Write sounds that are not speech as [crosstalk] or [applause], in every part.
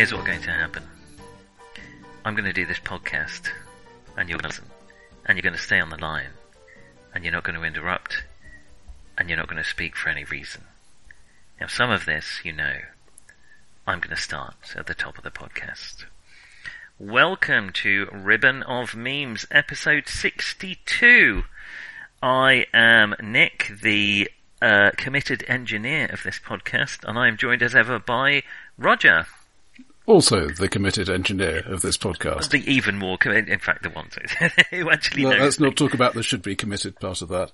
Here's what's going to happen. I'm going to do this podcast, and you're going to listen, and you're going to stay on the line, and you're not going to interrupt, and you're not going to speak for any reason. Now, some of this, you know, I'm going to start at the top of the podcast. Welcome to Ribbon of Memes, episode 62. I am Nick, the uh, committed engineer of this podcast, and I am joined as ever by Roger. Also, the committed engineer of this podcast. The even more committed, in fact, the one [laughs] who actually no, knows. Let's not talk about the should be committed part of that.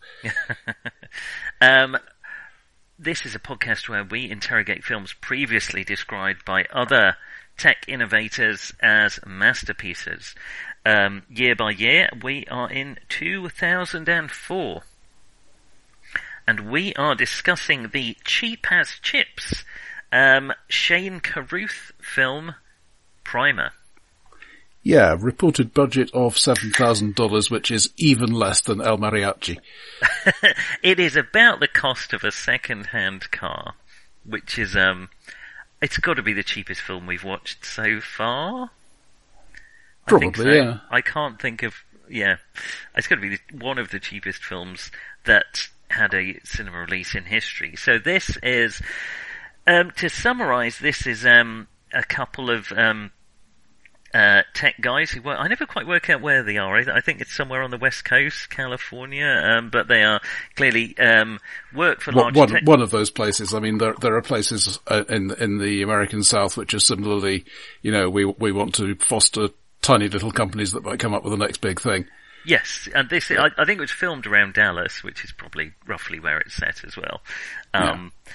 [laughs] um, this is a podcast where we interrogate films previously described by other tech innovators as masterpieces. Um, year by year, we are in 2004. And we are discussing the cheap as chips um, Shane Carruth film Primer. Yeah, reported budget of $7,000, which is even less than El Mariachi. [laughs] it is about the cost of a second-hand car, which is, um, it's got to be the cheapest film we've watched so far. Probably, so. yeah. I can't think of, yeah, it's got to be one of the cheapest films that had a cinema release in history. So this is, um, to summarise, this is um, a couple of um, uh, tech guys who work. I never quite work out where they are. I, I think it's somewhere on the west coast, California, um, but they are clearly um, work for large. One, tech- one of those places. I mean, there there are places uh, in in the American South which are similarly, you know, we we want to foster tiny little companies that might come up with the next big thing. Yes, and this I, I think it was filmed around Dallas, which is probably roughly where it's set as well. Um, yeah.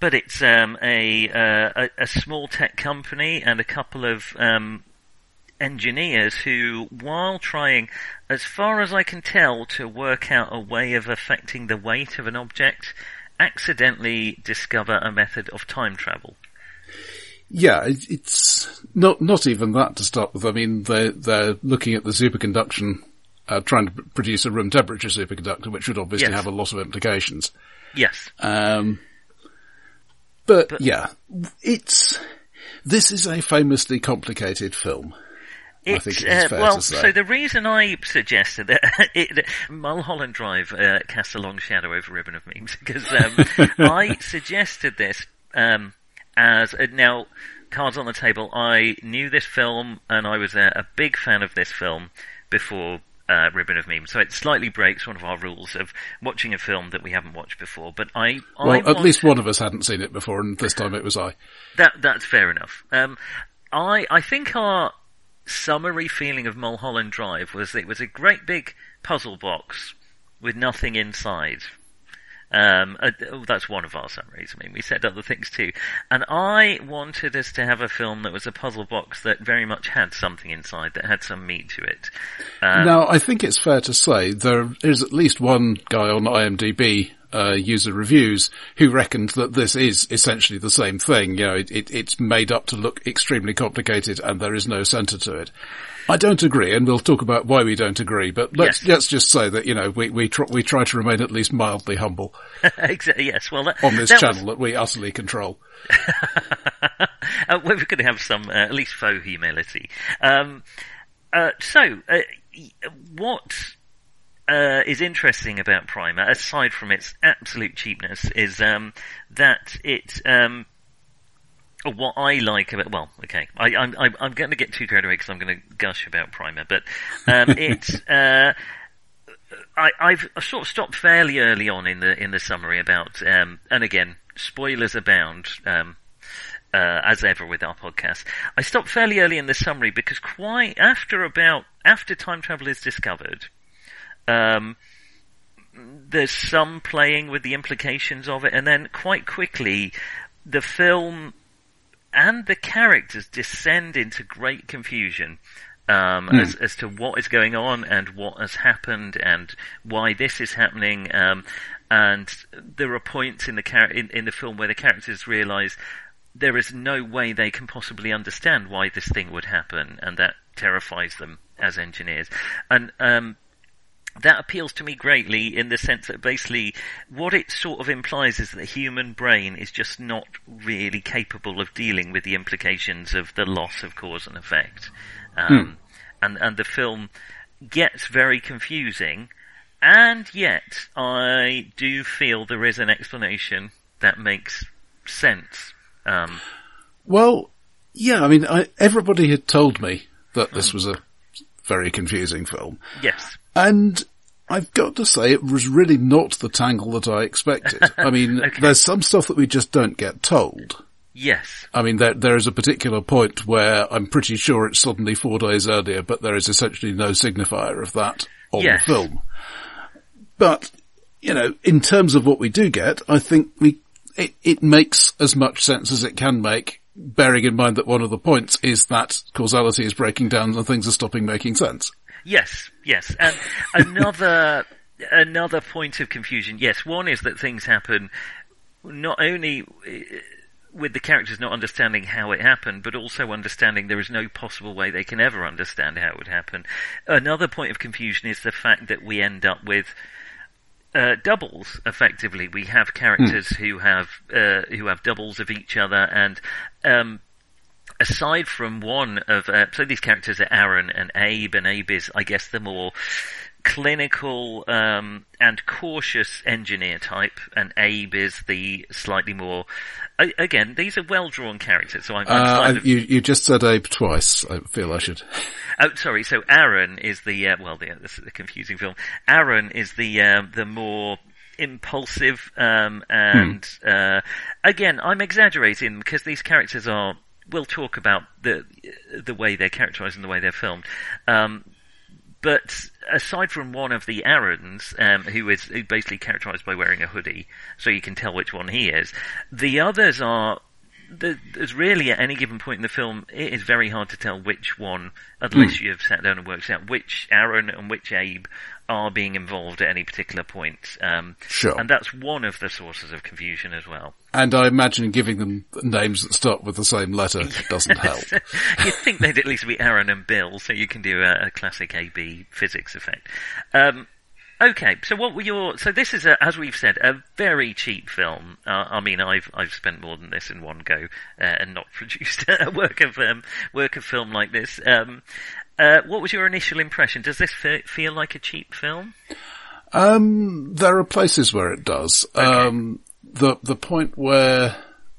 But it's um, a, uh, a, a small tech company and a couple of um, engineers who, while trying, as far as I can tell, to work out a way of affecting the weight of an object, accidentally discover a method of time travel. Yeah, it's not not even that to start with. I mean, they're they're looking at the superconduction, uh, trying to produce a room temperature superconductor, which would obviously Yes. have a lot of implications. Yes. Um, but, But- yeah, it's this is a famously complicated film. I It's, think it is uh, well, so the reason I suggested that [laughs] it, Mulholland Drive uh, cast a long shadow over Ribbon of Memes [laughs] because um, [laughs] I suggested this um, as uh, now cards on the table. I knew this film and I was a, a big fan of this film before uh, Ribbon of Memes, so it slightly breaks one of our rules of watching a film that we haven't watched before. But I, I well, at want- least one of us hadn't seen it before, and this time it was I. that that's fair enough. Um, I I think our summary feeling of Mulholland Drive was it was a great big puzzle box with nothing inside. Um, uh, oh, that's one of our summaries. I mean, we said other things too. And I wanted us to have a film that was a puzzle box that very much had something inside, that had some meat to it. Um, Now, I think it's fair to say there is at least one guy on IMDb uh, user reviews who reckoned that this is essentially the same thing. You know, it, it, it's made up to look extremely complicated, and there is no centre to it. I don't agree, and we'll talk about why we don't agree. But let's Yes. let's just say that you know we we tr- we try to remain at least mildly humble [laughs] exactly, yes, well, that, on this that was- channel that we utterly control. [laughs] uh, we're going to have some uh, at least faux humility. Um, uh, so, uh, what uh, is interesting about Primer, aside from its absolute cheapness, is um, that it. Um, what I like about well, okay, I, I'm I'm, I'm going to get too carried away because I'm going to gush about Primer, but um, [laughs] it's. Uh, I, I've sort of stopped fairly early on in the in the summary about, um, and again, spoilers abound, um, uh, as ever with our podcast. I stopped fairly early in the summary because quite after about after time travel is discovered, um, there's some playing with the implications of it, and then quite quickly, the film and the characters descend into great confusion um, as, as to what is going on and what has happened and why this is happening. Um, and there are points in the char- in, in the film where the characters realise there is no way they can possibly understand why this thing would happen, and that terrifies them as engineers. And um, that appeals to me greatly in the sense that basically what it sort of implies is that the human brain is just not really capable of dealing with the implications of the loss of cause and effect. Um, and, and the film gets very confusing and yet I do feel there is an explanation that makes sense. Um, Well, yeah, I mean, I, everybody had told me that this was a very confusing film. yes. And I've got to say, it was really not the tangle that I expected. [laughs] I mean, Okay. there's some stuff that we just don't get told. Yes. I mean, there, there is a particular point where I'm pretty sure it's suddenly four days earlier, but there is essentially no signifier of that on Yes. the film. But, you know, in terms of what we do get, I think we, it, it makes as much sense as it can make, bearing in mind that one of the points is that causality is breaking down and things are stopping making sense. Yes, yes. And another [laughs] another point of confusion. Yes, one is that things happen not only uh, with the characters not understanding how it happened, but also understanding there is no possible way they can ever understand how it would happen. Another point of confusion is the fact that we end up with uh, doubles. Effectively, we have characters who have uh, who have doubles of each other, and um, aside from one of uh, so these characters are Aaron and Abe, and Abe is, I guess, the more clinical um, and cautious engineer type, and Abe is the slightly more. Again, these are well drawn characters, so I'm, Uh, of- you, you just said Abe twice. I feel I should. [laughs] Oh, sorry. So Aaron is the uh, well, the, this is a confusing film. Aaron is the um, the more impulsive, um, and uh, again, I'm exaggerating because these characters are. We'll talk about the the way they're characterized and the way they're filmed. Um, but aside from one of the Aarons, um, who is who basically characterized by wearing a hoodie, so you can tell which one he is, the others are. There's really at any given point in the film, it is very hard to tell which one, unless you have sat down and worked out which Aaron and which Abe are being involved at any particular point. Um, Sure. And that's one of the sources of confusion as well. And I imagine giving them names that start with the same letter [laughs] doesn't help. [laughs] You'd think they'd at least be Aaron and Bill, so you can do a, a classic AB physics effect. Um, okay, so what were your? So this is, a, as we've said, a very cheap film. Uh, I mean, I've I've spent more than this in one go uh, and not [laughs] produced a work of um, work of film like this. Um, uh, what was your initial impression? Does this fe- feel like a cheap film? Um, there are places where it does. Um, the the point where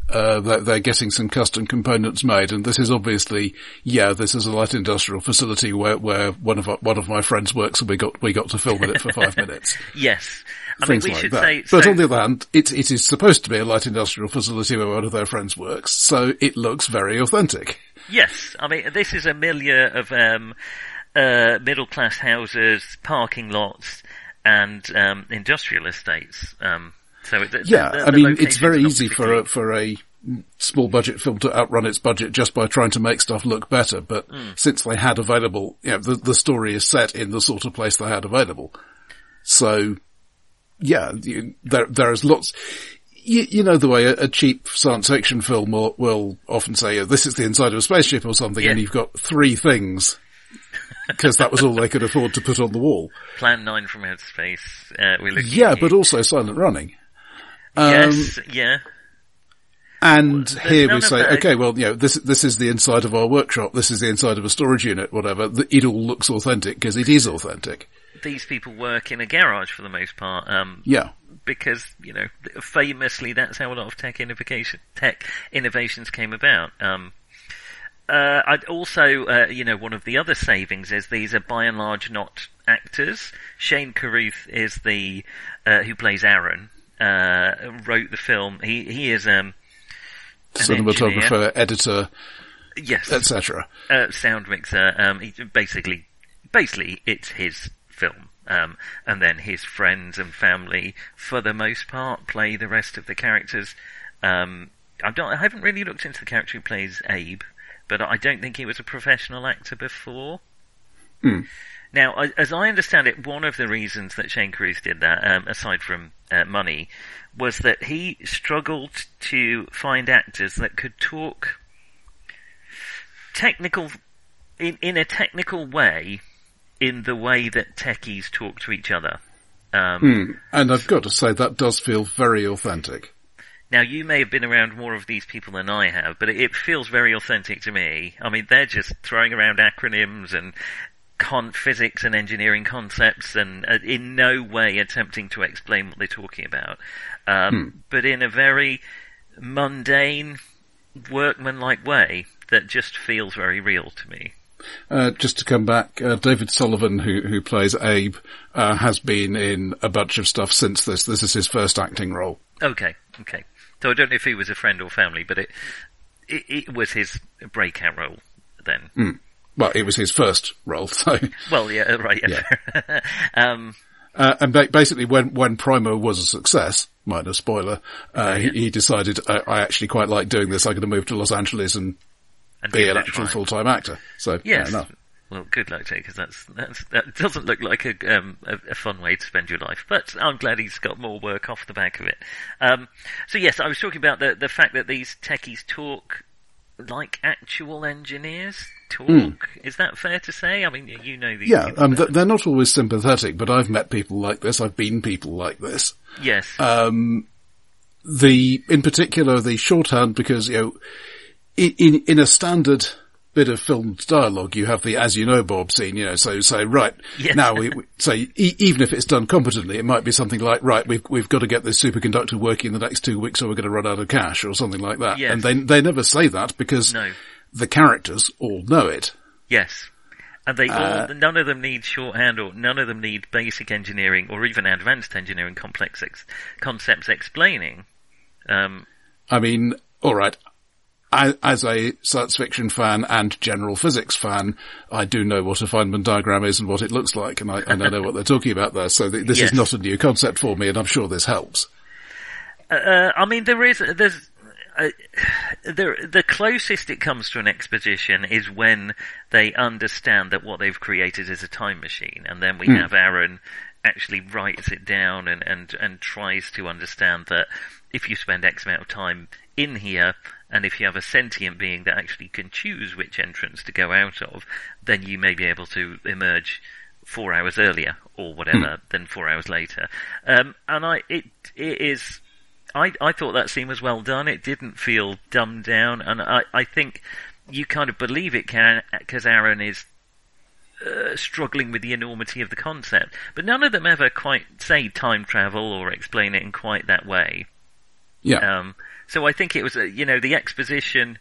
uh, they're, they're getting some custom components made, and this is obviously, yeah, this is a light industrial facility where where one of our, one of my friends works, and we got we got to film in it for five [laughs] minutes. Yes, I Things mean we like should that. say. but so- on the other hand, it it is supposed to be a light industrial facility where one of their friends works, so it looks very authentic. Yes, I mean this is a milieu of um, uh, middle class houses, parking lots, and um, industrial estates. Um, so it, Yeah, the- I mean, it's very easy for a, for a small budget film to outrun its budget just by trying to make stuff look better. But Hmm. since they had available, you know, the, the story is set in the sort of place they had available. So, yeah, you, there, there's lots, you, you know the way a, a cheap science fiction film will, will often say, oh, this is the inside of a spaceship or something, Yeah. and you've got three things. Because that was all they could afford to put on the wall. Plan Nine from Outer Space. Uh, Yeah, but also silent running. Um, yes, yeah, And here we say, okay, well, you know, this this is the inside of our workshop. This is the inside of a storage unit, whatever. It all looks authentic because it is authentic. these people work in a garage for the most part. Um, Yeah, because you know famously that's how a lot of tech innovation tech innovations came about. Um, uh, I'd also, uh, you know, one of the other savings is these are by and large not actors. Shane Carruth is the uh, who plays Aaron. Uh, wrote the film. He he is um cinematographer, editor, yes etc. uh, sound mixer. Um, he, basically, basically, it's his film. Um, and then his friends and family, for the most part, play the rest of the characters. Um, I don't, I haven't really looked into the character who plays Abe, but I don't think he was a professional actor before. Hmm. Now, as I understand it, one of the reasons that Shane Carruth did that, um, aside from uh, money, was that he struggled to find actors that could talk technical in in a technical way in the way that techies talk to each other. Um, Hmm. And I've got to say that does feel very authentic. Now, you may have been around more of these people than I have, but it feels very authentic to me. I mean, they're just throwing around acronyms and con- physics and engineering concepts and uh, in no way attempting to explain what they're talking about. Um, But in a very mundane, workmanlike way that just feels very real to me. Uh, just to come back, uh, David Sullivan, who who plays Abe, uh, has been in a bunch of stuff since this. This is his first acting role. Okay, okay. So I don't know if he was a friend or family, but it, it, it was his breakout role then. Well, it was his first role, [laughs] so. Well, yeah, right, yeah. [laughs] um, Uh, and ba- basically, when when Primer was a success, minor spoiler, uh, he, he decided I, I actually quite like doing this. I'm going to move to Los Angeles and and be an actual full time actor. So Yes. fair enough. Well, good luck to you, because that's, that's, that doesn't look like a, um, a, a fun way to spend your life. But I'm glad he's got more work off the back of it. Um, so yes, I was talking about the, the fact that these techies talk like actual engineers talk. Is that fair to say? I mean, you know these. Yeah, um, they're not always sympathetic, but I've met people like this. I've been people like this. yes. Um, the, in particular, the shorthand, because, you know, in, in, in a standard bit of filmed dialogue, you have the as you know Bob scene, you know, so say, right, Yes. now we, we say, e- even if it's done competently, it might be something like, right, we've, we've got to get this superconductor working in the next two weeks or we're going to run out of cash or something like that. Yes. And they, they never say that because No. the characters all know it. Yes. And they Uh, all, none of them need shorthand or none of them need basic engineering or even advanced engineering complex ex- concepts explaining. Um, I mean, as a science fiction fan and general physics fan, I do know what a Feynman diagram is and what it looks like, and I, and I know what they're talking about there. So th- this Yes. is not a new concept for me, and I'm sure this helps. Uh, I mean, there is there's uh, the the closest it comes to an exposition is when they understand that what they've created is a time machine, and then we have Aaron actually writes it down and and and tries to understand that if you spend X amount of time in here. And if you have a sentient being that actually can choose which entrance to go out of, then you may be able to emerge four hours earlier or whatever than four hours later. Um, and I, it, it is, I, I thought that scene was well done. It didn't feel dumbed down, and I, I think you kind of believe it can because Aaron is uh, struggling with the enormity of the concept. But none of them ever quite say time travel or explain it in quite that way. Yeah. Um, so I think it was, uh, you know, the exposition.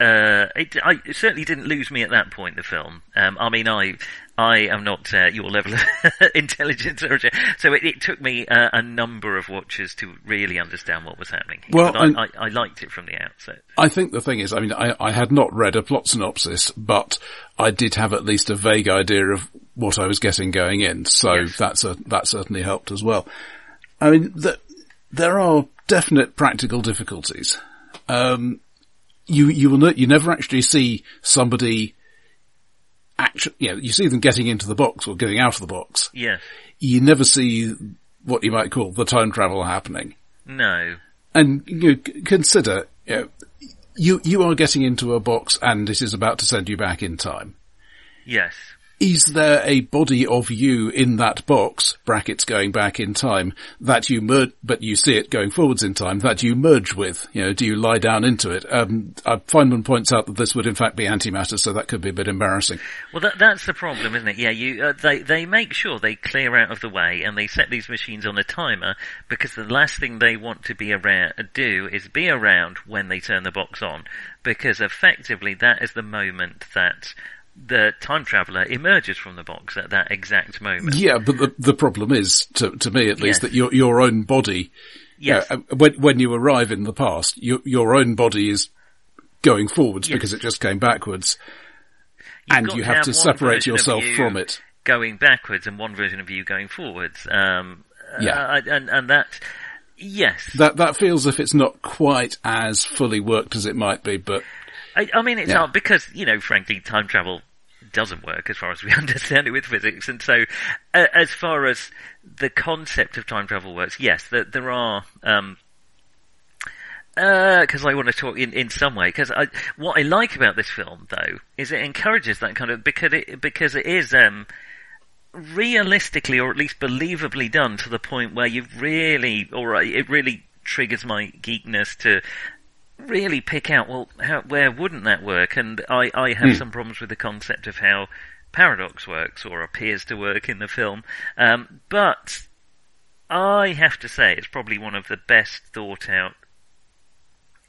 Uh, it, I, it certainly didn't lose me at that point. The film. Um, I mean, I, I am not uh, your level of [laughs] intelligence, so it, it took me uh, a number of watches to really understand what was happening. here. Well, but I, I, I liked it from the outset. I think the thing is, I mean, I, I had not read a plot synopsis, but I did have at least a vague idea of what I was getting going in, so Yes. that's a, that certainly helped as well. I mean, the, there are definite practical difficulties. Um, you, you will not, you never actually see somebody actually, you know, you see them getting into the box or getting out of the box. Yes. You never see what you might call the time travel happening No. and you know, consider you, know, you you are getting into a box and it is about to send you back in time. Yes. Is there a body of you in that box, brackets going back in time, that you merge, but you see it going forwards in time, that you merge with? You know, do you lie down into it? Um, Feynman points out that this would in fact be antimatter, so that could be a bit embarrassing. Well, that, that's the problem, isn't it? Yeah, you uh, they they make sure they clear out of the way and they set these machines on a timer because the last thing they want to be around do is be around when they turn the box on because effectively that is the moment that the time traveler emerges from the box at that exact moment. Yeah, but the, the problem is, to, to me at Yes. least, that your, your own body Yes. Yeah, uh, when, when you arrive in the past, your, your own body is going forwards Yes. because it just came backwards. You've and you to have to separate yourself you from it. Going backwards and one version of you going forwards. Um, Yeah. uh, and and that yes. That, that feels if it's not quite as fully worked as it might be, but I, I mean, it's Yeah. not because you know, frankly, time travel doesn't work as far as we [laughs] understand it with physics, and so uh, as far as the concept of time travel works, yes, there, there are. Um, because I want to talk in, in some way. Because what I like about this film, though, is it encourages that kind of because it because it is um, realistically or at least believably done to the point where you've really, or it really triggers my geekness to really pick out, well, how, where wouldn't that work? And I, I have hmm. some problems with the concept of how paradox works or appears to work in the film. Um, but I have to say it's probably one of the best thought out.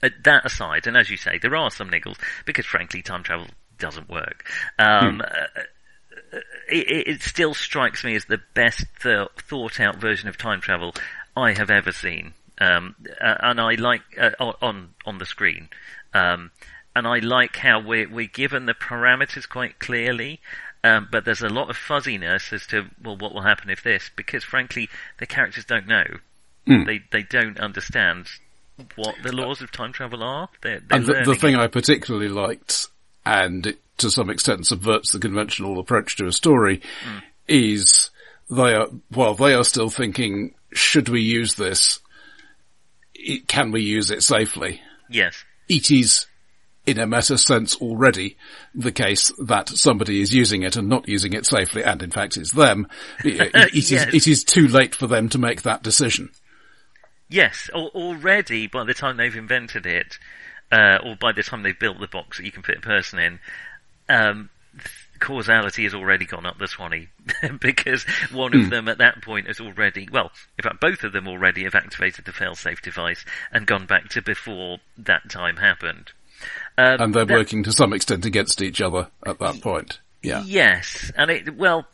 Uh, that aside, and as you say, there are some niggles because frankly, time travel doesn't work. Um, hmm. uh, it, it, still strikes me as the best th- thought out version of time travel I have ever seen. Um, and I like uh, on on the screen, um, and I like how we're we're given the parameters quite clearly, um, but there's a lot of fuzziness as to well what will happen if this because frankly the characters don't know, mm. they they don't understand what the laws of time travel are. They're, they're and the, the thing I particularly liked, and it to some extent subverts the conventional approach to a story mm. is they are, well, they are still thinking, should we use this? It, can we use it safely? Yes. It is, in a meta sense already, the case that somebody is using it and not using it safely, and in fact it's them. [laughs] It, it, yes. is, it is too late for them to make that decision. Yes, already by the time they've invented it, uh, or by the time they've built the box that you can fit a person in, um, causality has already gone up the Swanee [laughs] because one of mm. them at that point has already, well, in fact, both of them already have activated the failsafe device and gone back to before that time happened. Um, and they're that, working to some extent against each other at that point. Yeah. Yes, and it well,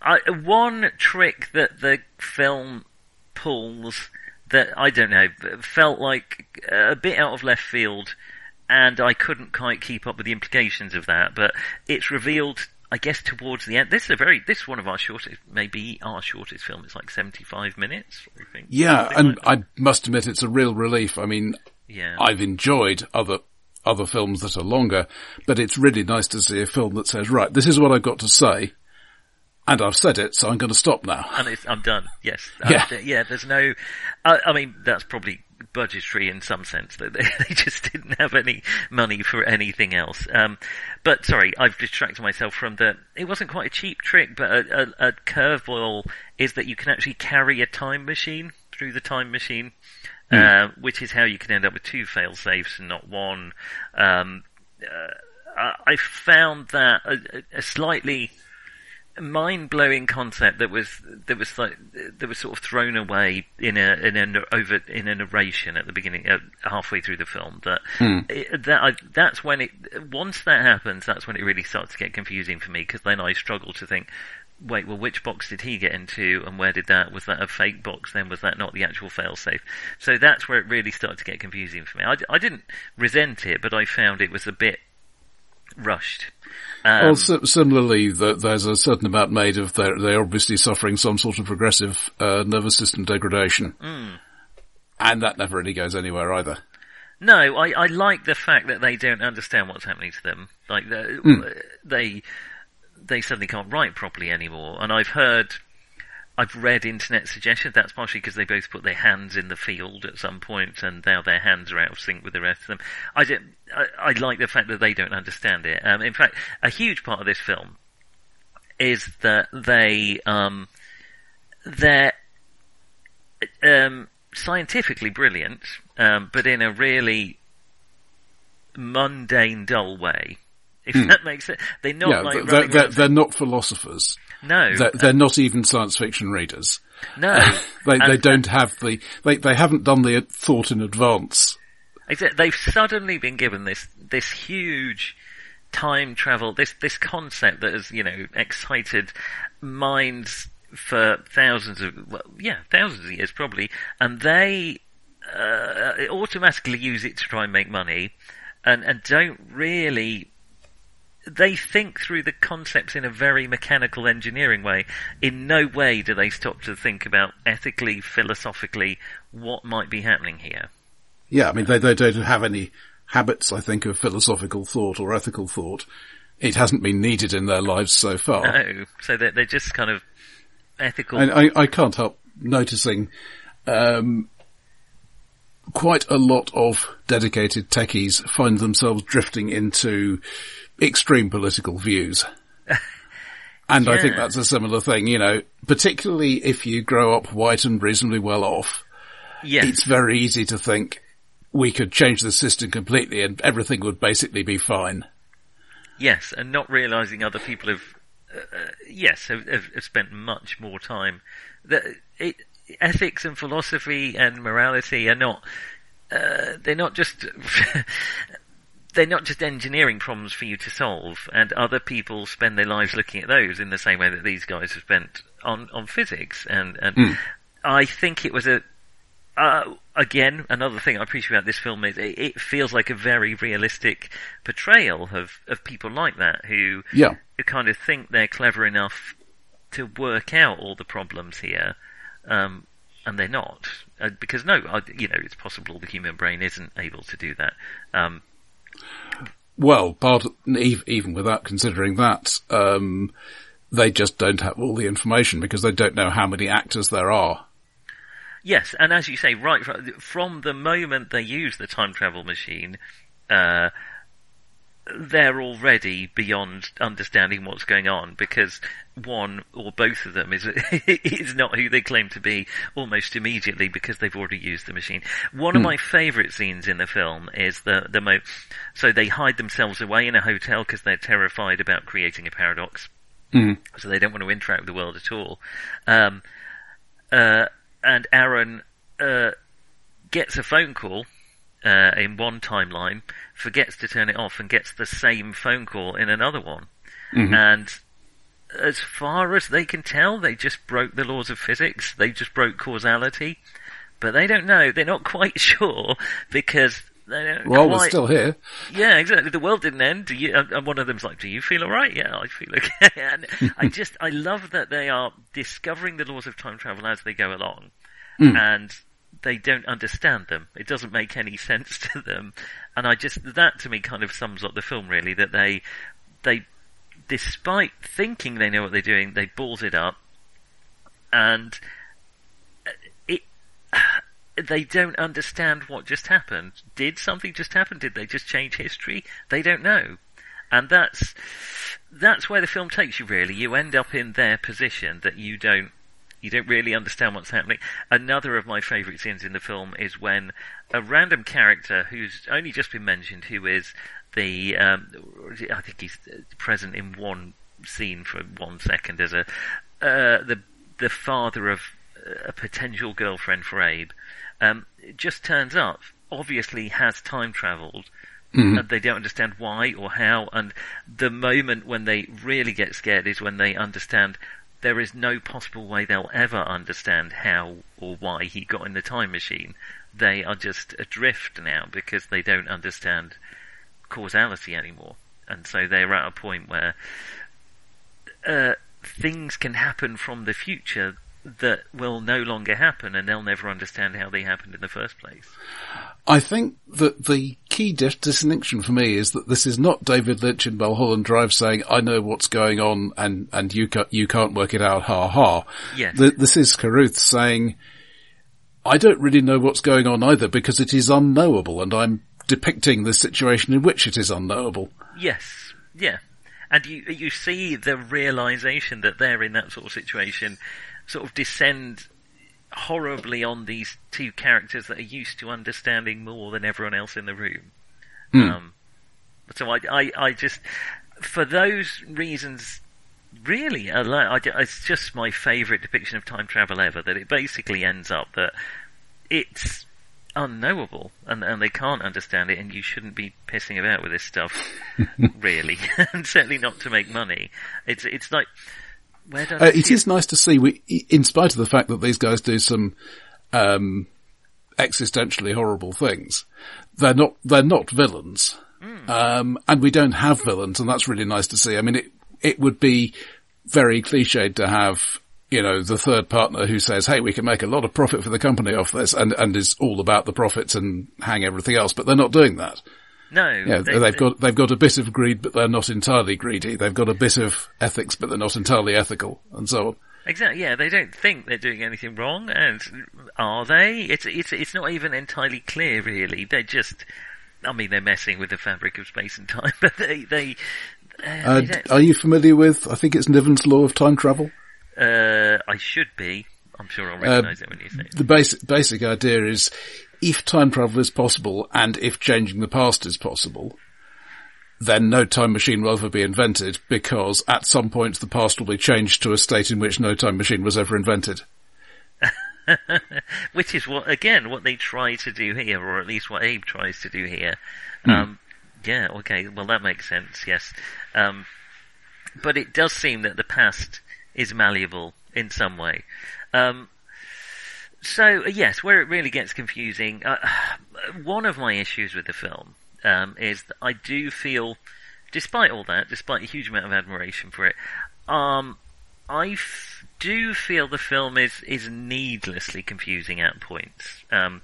I, one trick that the film pulls that I don't know felt like a bit out of left field and I couldn't quite keep up with the implications of that. But it's revealed, I guess, towards the end. This is a very, this is one of our shortest, maybe our shortest film. It's like 75 minutes, I think. Yeah, and like I must admit it's a real relief. I mean, yeah. I've enjoyed other, other films that are longer, but it's really nice to see a film that says, right, this is what I've got to say. And I've said it, so I'm going to stop now. And I'm done. Yes. [laughs] Yeah. Uh, yeah. There's no. I, I mean, that's probably budgetary in some sense that [laughs] they, they, just didn't have any money for anything else. Um, but sorry, I've distracted myself from the. It wasn't quite a cheap trick, but a, a, a curveball is that you can actually carry a time machine through the time machine, mm. uh, which is how you can end up with two fail safes and not one. Um, uh, I found that a, a slightly mind blowing concept that was that was like that was sort of thrown away in a in a over in a narration at the beginning uh, halfway through the film that hmm. it, that I, that's when it once that happens that's when it really starts to get confusing for me because then I struggle to think wait well which box did he get into and where did that was that a fake box then? Was that not the actual failsafe? So that's where it really started to get confusing for me. I, I didn't resent it but I found it was a bit rushed um, well, similarly, the, there's a certain amount made of they're, they're obviously suffering some sort of progressive uh, nervous system degradation, mm. and that never really goes anywhere either. No, I, I like the fact that they don't understand what's happening to them. Like mm. they they suddenly can't write properly anymore, and I've heard I've read internet suggestions. That's partially because they both put their hands in the field at some point, and now their hands are out of sync with the rest of them. I, did, I, I like the fact that they don't understand it. Um, in fact, a huge part of this film is that they um, they're um, scientifically brilliant, um, but in a really mundane, dull way. If mm. that makes sense, they're not yeah, like they're, they're, they're not philosophers. No, they're, they're not even science fiction readers. No, [laughs] they they don't have the they they haven't done the thought in advance. They've suddenly been given this this huge time travel, this this concept that has you know excited minds for thousands of well, yeah thousands of years probably, and they uh, automatically use it to try and make money, and and don't really they think through the concepts in a very mechanical engineering way. In no way do they stop to think about ethically, philosophically, what might be happening here. Yeah, I mean, they, they don't have any habits, I think, of philosophical thought or ethical thought. It hasn't been needed in their lives so far. No, so they're, they're just kind of ethical. I, I, I can't help noticing um, quite a lot of dedicated techies find themselves drifting into extreme political views. [laughs] And I think that's a similar thing, you know, particularly if you grow up white and reasonably well off, Yes. it's very easy to think we could change the system completely and everything would basically be fine. Yes, and not realizing other people have, uh, uh, yes, have, have, have spent much more time. That it, ethics and philosophy and morality are not. Uh, they're not just. [laughs] they're not just engineering problems for you to solve, and other people spend their lives looking at those in the same way that these guys have spent on on physics. And and I think it was a uh, again, another thing I appreciate about this film is it, it feels like a very realistic portrayal of, of people like that who, Yeah. who kind of think they're clever enough to work out all the problems here, um, and they're not. Uh, because no, I, you know, it's possible the human brain isn't able to do that. Um, Well, part ev- even without considering that, um, they just don't have all the information because they don't know how many actors there are. Yes, and as you say, right from the moment they use the time travel machine, uh, they're already beyond understanding what's going on because one or both of them is [laughs] is not who they claim to be almost immediately because they've already used the machine. One of my favourite scenes in the film is the the mo- so they hide themselves away in a hotel because they're terrified about creating a paradox so they don't want to interact with the world at all. Um, uh, and Aaron uh, gets a phone call uh, in one timeline, forgets to turn it off, and gets the same phone call in another one. Mm-hmm. And as far as they can tell, they just broke the laws of physics. They just broke causality, but they don't know. They're not [laughs] quite sure because. They don't Well, quite, we're still here. yeah, exactly. The world didn't end. Do you? And and one of them's like, "Do you feel alright?" Yeah, I feel okay. [laughs] And I [laughs] just, I love that they are discovering the laws of time travel as they go along, hmm. and they don't understand them. It doesn't make any [laughs] sense to them, and I just that to me kind of sums up the film really. That they, they, despite thinking they know what they're doing, they balls it up, and it [sighs] they don't understand what just happened. Did something just happen? Did they just change history? They don't know. And that's, that's where the film takes you really. You end up in their position that you don't, you don't really understand what's happening. Another of my favourite scenes in the film is when a random character who's only just been mentioned, who is the, um, I think he's present in one scene for one second as a, uh, the, the father of a potential girlfriend for Abe, um, just turns up, obviously has time travelled, and they don't understand why or how, and the moment when they really get scared is when they understand there is no possible way they'll ever understand how or why he got in the time machine. They are just adrift now because they don't understand causality anymore. And so they're at a point where uh, things can happen from the future that will no longer happen and they'll never understand how they happened in the first place. I think that the key dis- distinction for me is that this is not David Lynch in Mulholland Drive saying, I know what's going on and, and you, ca- you can't work it out, ha ha. Yes. Th- this is Carruth saying, I don't really know what's going on either because it is unknowable and I'm depicting the situation in which it is unknowable. Yes, yeah. And you you see the realization that they're in that sort of situation sort of descend horribly on these two characters that are used to understanding more than everyone else in the room. Um, so I, I, I just, for those reasons, really, I it's just my favourite depiction of time travel ever. That it basically ends up that it's unknowable and, and they can't understand it, and you shouldn't be pissing about with this stuff, [laughs] really, [laughs] and certainly not to make money. It's it's like where do I Uh, it is nice to see we, in spite of the fact that these guys do some, um, existentially horrible things, they're not, they're not villains. Um, and we don't have villains and that's really nice to see. I mean, it, it would be very cliched to have, you know, the third partner who says, hey, we can make a lot of profit for the company off this and, and is all about the profits and hang everything else, but they're not doing that. No, Yeah, they- they've got, they've got a bit of greed, but they're not entirely greedy. They've got a bit of ethics, but they're not entirely ethical and so on. Exactly. Yeah, they don't think they're doing anything wrong, and are they? It's it's it's not even entirely clear, really. They're just I mean, they're messing with the fabric of space and time, [laughs] but they, they, uh, Uh, they are you familiar with, I think it's Niven's law of time travel? uh, I should be. I'm sure I'll recognise it when you say it. The basic, basic idea is if time travel is possible and if changing the past is possible, then no time machine will ever be invented because at some point the past will be changed to a state in which no time machine was ever invented. [laughs] Which is what, again, what they try to do here, or at least what Abe tries to do here. Um, yeah, okay, well that makes sense, yes. Um, but it does seem that the past is malleable in some way. Um, so, yes, where it really gets confusing, uh, [sighs] one of my issues with the film um, is that I do feel, despite all that, despite a huge amount of admiration for it, um, I f- do feel the film is is needlessly confusing at points. Um,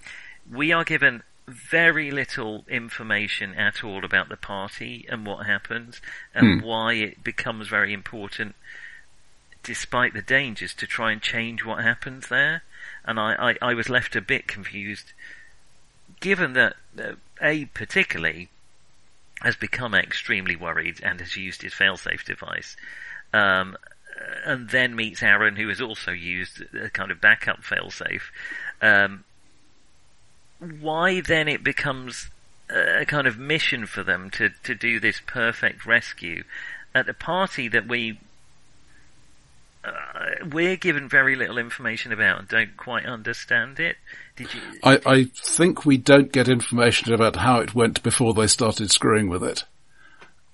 we are given very little information at all about the party and what happens and why it becomes very important, despite the dangers, to try and change what happens there. And I, I, I was left a bit confused, given that uh, particularly has become extremely worried and has used his failsafe device. Um, and then meets Aaron, who has also used a kind of backup failsafe. Um, why then it becomes a kind of mission for them to, to do this perfect rescue at a party that we we're given very little information about and don't quite understand it. Did you? I, I think we don't get information about how it went before they started screwing with it.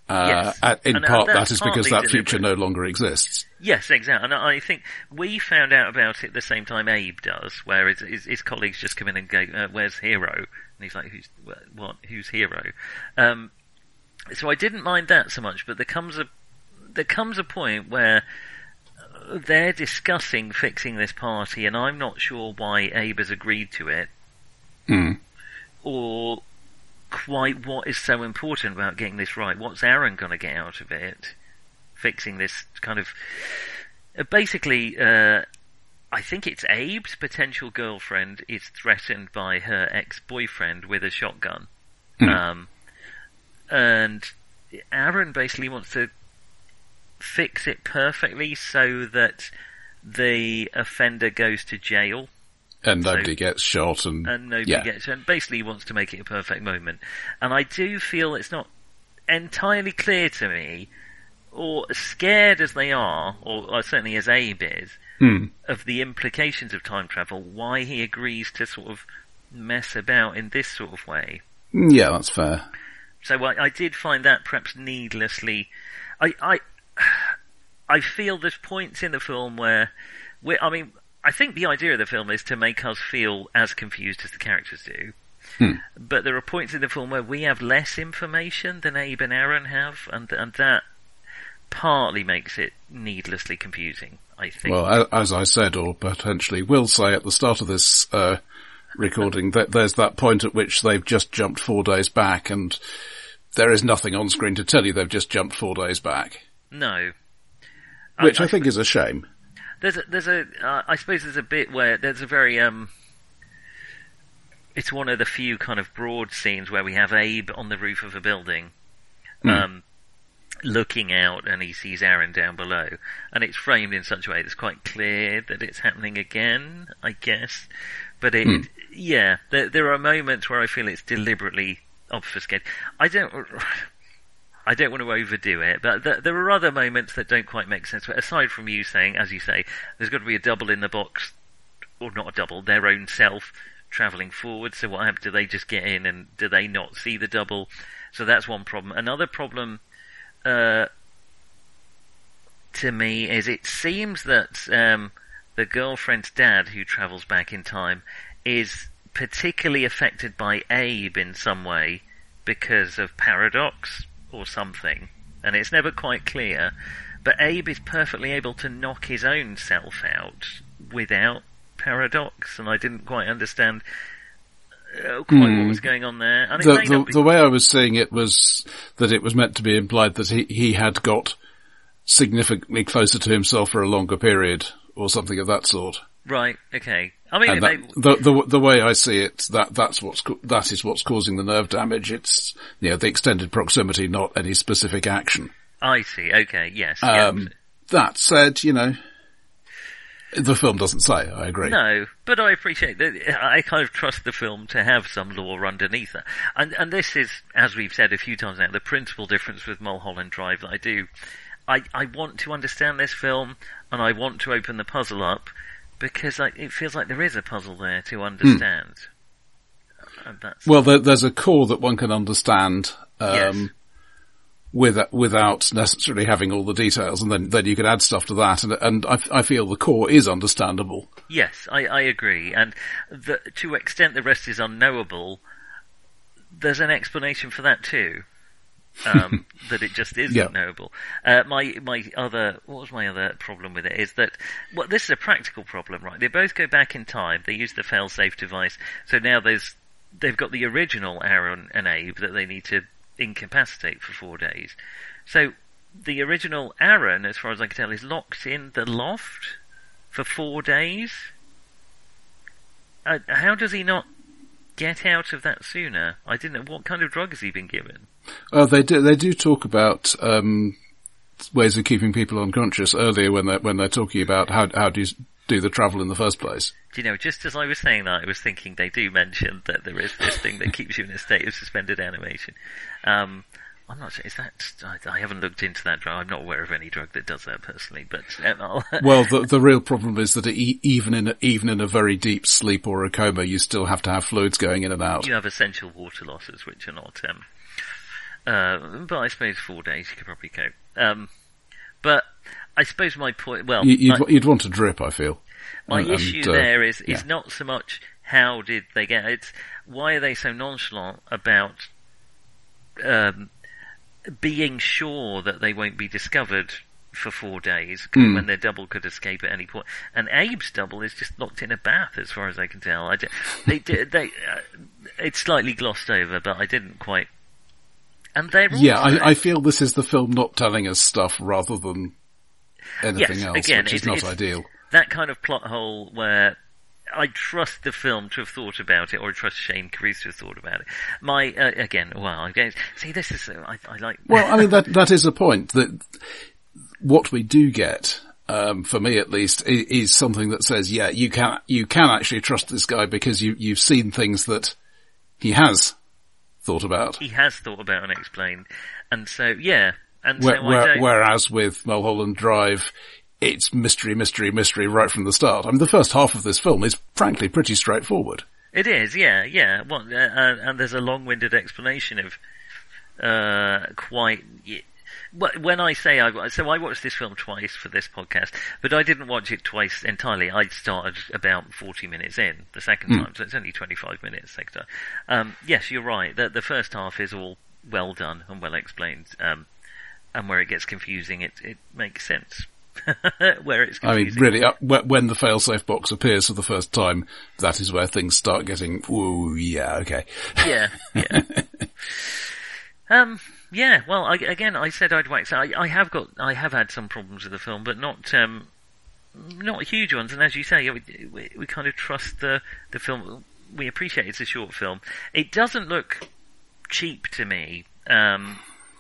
Uh, Yes. in And, uh, part, that's because partly that future deliberate. no longer exists. Yes, exactly. And I think we found out about it the same time Abe does, where his, his, his colleagues just come in and go, uh, "Where's Hero?" And he's like, "Who's what? Who's Hero?" Um, so I didn't mind that so much, but there comes a there comes a point where they're discussing fixing this party, and I'm not sure why Abe has agreed to it, Hmm. or quite what is so important about getting this right. What's Aaron going to get out of it? Fixing this kind of uh, basically. Uh, I think it's Abe's potential girlfriend is threatened by her ex-boyfriend with a shotgun. Hmm. Um, and Aaron basically wants to fix it perfectly so that the offender goes to jail And So- nobody gets shot and, and nobody yeah. gets and basically he wants to make it a perfect moment. And I do feel it's not entirely clear to me, or scared as they are, or, or certainly as Abe is, Hmm. of the implications of time travel, why he agrees to sort of mess about in this sort of way. Yeah, that's fair. So I, I did find that perhaps needlessly. I, I, I feel there's points in the film where, where, I mean, I think the idea of the film is to make us feel as confused as the characters do. Hmm. But there are points in the film where we have less information than Abe and Aaron have, and and that partly makes it needlessly confusing. I think. Well, as I said, or potentially will say at the start of this uh, recording, that there's that point at which they've just jumped four days back, and there is nothing on screen to tell you they've just jumped four days back, no. which I, think is a shame. There's a, there's a, uh, I suppose there's a bit where there's a very, um, it's one of the few kind of broad scenes where we have Abe on the roof of a building, Hmm. um, looking out and he sees Aaron down below. And it's framed in such a way that's quite clear that it's happening again, I guess. But it, Hmm. yeah, there, there are moments where I feel it's deliberately obfuscated. I don't, I don't want to overdo it, but th- there are other moments that don't quite make sense. But aside from you saying, as you say, there's got to be a double in the box, or not a double, their own self travelling forward. So what happens? Do they just get in and do they not see the double? So that's one problem. Another problem, uh, to me is it seems that um, the girlfriend's dad, who travels back in time, is particularly affected by Abe in some way because of paradox or something, and it's never quite clear. But Abe is perfectly able to knock his own self out without paradox, and I didn't quite understand uh, quite what Hmm. was going on there. The, the, be- the way I was seeing it was that it was meant to be implied that he, he had got significantly closer to himself for a longer period, or something of that sort. Right. Okay. I mean, they, the, the the way I see it, that that's what's that is what's causing the nerve damage. It's you know the extended proximity, not any specific action. I see. Okay. Yes. Um, that said, you know, the film doesn't say. I agree. No, but I appreciate that. I kind of trust the film to have some lore underneath it. And, and this is, as we've said a few times now, the principal difference with Mulholland Drive that I do. I, I want to understand this film and I want to open the puzzle up because I, it feels like there is a puzzle there to understand. And that's, Well, there, there's a core that one can understand. Um, Yes. With, without necessarily having all the details, and then then you can add stuff to that, and and I, I feel the core is understandable. Yes, I, I agree. And the, to extent the rest is unknowable, there's an explanation for that too. Um, [laughs] that it just isn't Yeah. knowable. Uh, my my other what was my other problem with it is that well this is a practical problem, right? They both go back in time. They use the fail-safe device, so now there's they've got the original Aaron and Abe that they need to incapacitate for four days. So the original Aaron, as far as I can tell, is locked in the loft for four days. Uh, how does he not get out of that sooner? I didn't know what kind of drug has he been given. Uh, they do they do talk about um, ways of keeping people unconscious earlier when they're when they're talking about how how do you do the travel in the first place. Do you know, just as I was saying that, I was thinking they do mention that there is this thing that keeps you in a state of suspended animation. Um, I'm not sure, is that, I, I haven't looked into that drug, I'm not aware of any drug that does that personally, but [laughs] Well, the the real problem is that e- even in a, even in a very deep sleep or a coma, you still have to have fluids going in and out. you have essential water losses, which are not, um, uh, but I suppose four days you could probably cope. Um, but I suppose my point, well, You, you'd, my- you'd want a drip, I feel. My And- issue and, uh, there is is yeah. not so much how did they get it's why are they so nonchalant about um, being sure that they won't be discovered for four days Hmm. when their double could escape at any point. And Abe's double is just locked in a bath, as far as I can tell. I they they uh, it's slightly glossed over, but I didn't quite. And they're Yeah, I, I feel this is the film not telling us stuff rather than anything Yes, else, again, which is not ideal. that kind of plot hole where I trust the film to have thought about it, or I trust Shane Carruth to have thought about it. My uh, again, well, I guess see this is uh, I, I like. Well, I mean that [laughs] that is a point that what we do get, um, for me at least, is, is something that says, yeah, you can you can actually trust this guy because you you've seen things that he has thought about. he has thought about and explained, and so yeah, and Where, so where, whereas with Mulholland Drive, it's mystery, mystery, mystery right from the start. I mean, the first half of this film is frankly pretty straightforward. It is, yeah, yeah. Well, uh, uh, and there's a long-winded explanation of uh, quite. When I say I so I watched this film twice for this podcast, but I didn't watch it twice entirely. I started about forty minutes in the second Hmm. time, so it's only twenty-five minutes second time. Um, yes, you're right. The, the first half is all well done and well explained, um, and where it gets confusing, it it makes sense. [laughs] where it's I mean, really, uh, when the failsafe box appears for the first time, that is where things start getting, ooh, yeah, okay. yeah, yeah. [laughs] um, yeah. Well, I, again, I said I'd wax. I, I have got, I have had some problems with the film, but not, um, not huge ones. And as you say, we, we, we kind of trust the the film. We appreciate it's a short film. It doesn't look cheap to me. Um,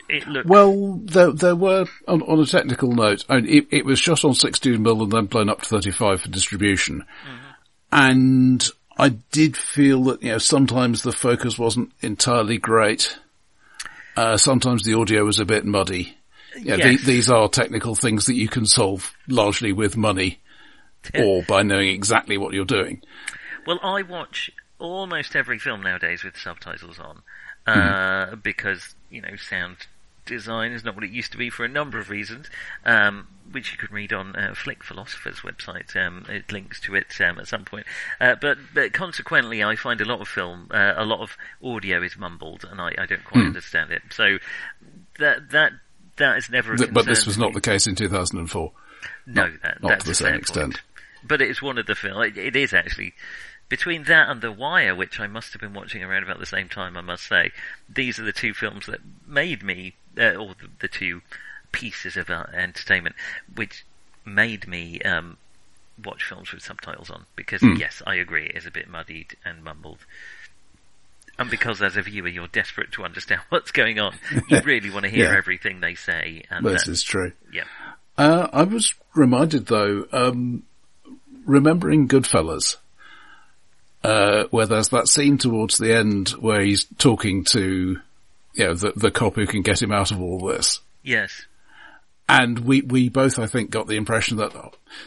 it looks Well, there, there were, on, on a technical note, I mean, it, it was shot on 16mm and then blown up to 35 for distribution. And I did feel that, you know, sometimes the focus wasn't entirely great. Uh, sometimes the audio was a bit muddy. Yeah, Yes. the, these are technical things that you can solve largely with money [laughs] or by knowing exactly what you're doing. Well, I watch almost every film nowadays with subtitles on, uh, because, you know, sound design is not what it used to be for a number of reasons, um, which you can read on uh, Flick Philosopher's website. Um, it links to it um, at some point. Uh, but, but consequently, I find a lot of film, uh, a lot of audio is mumbled, and I, I don't quite understand it. So that that that is never a Th- But this was not the case in 2004. No, that, not that's to the same extent. point. But it's one of the film. It, it is actually between that and The Wire, which I must have been watching around about the same time. I must say, these are the two films that made me, uh, or the, the two pieces of uh, entertainment, which made me um, watch films with subtitles on because Hmm. yes, I agree, it is a bit muddied and mumbled. And because as a viewer you're desperate to understand [laughs] what's going on, you [laughs] really want to hear Yeah. everything they say. And This is true. yeah, Uh, I was reminded though, um, remembering Goodfellas, uh, where there's that scene towards the end where he's talking to, you know, the, the cop who can get him out of all this. yes, And we, we both, I think, got the impression that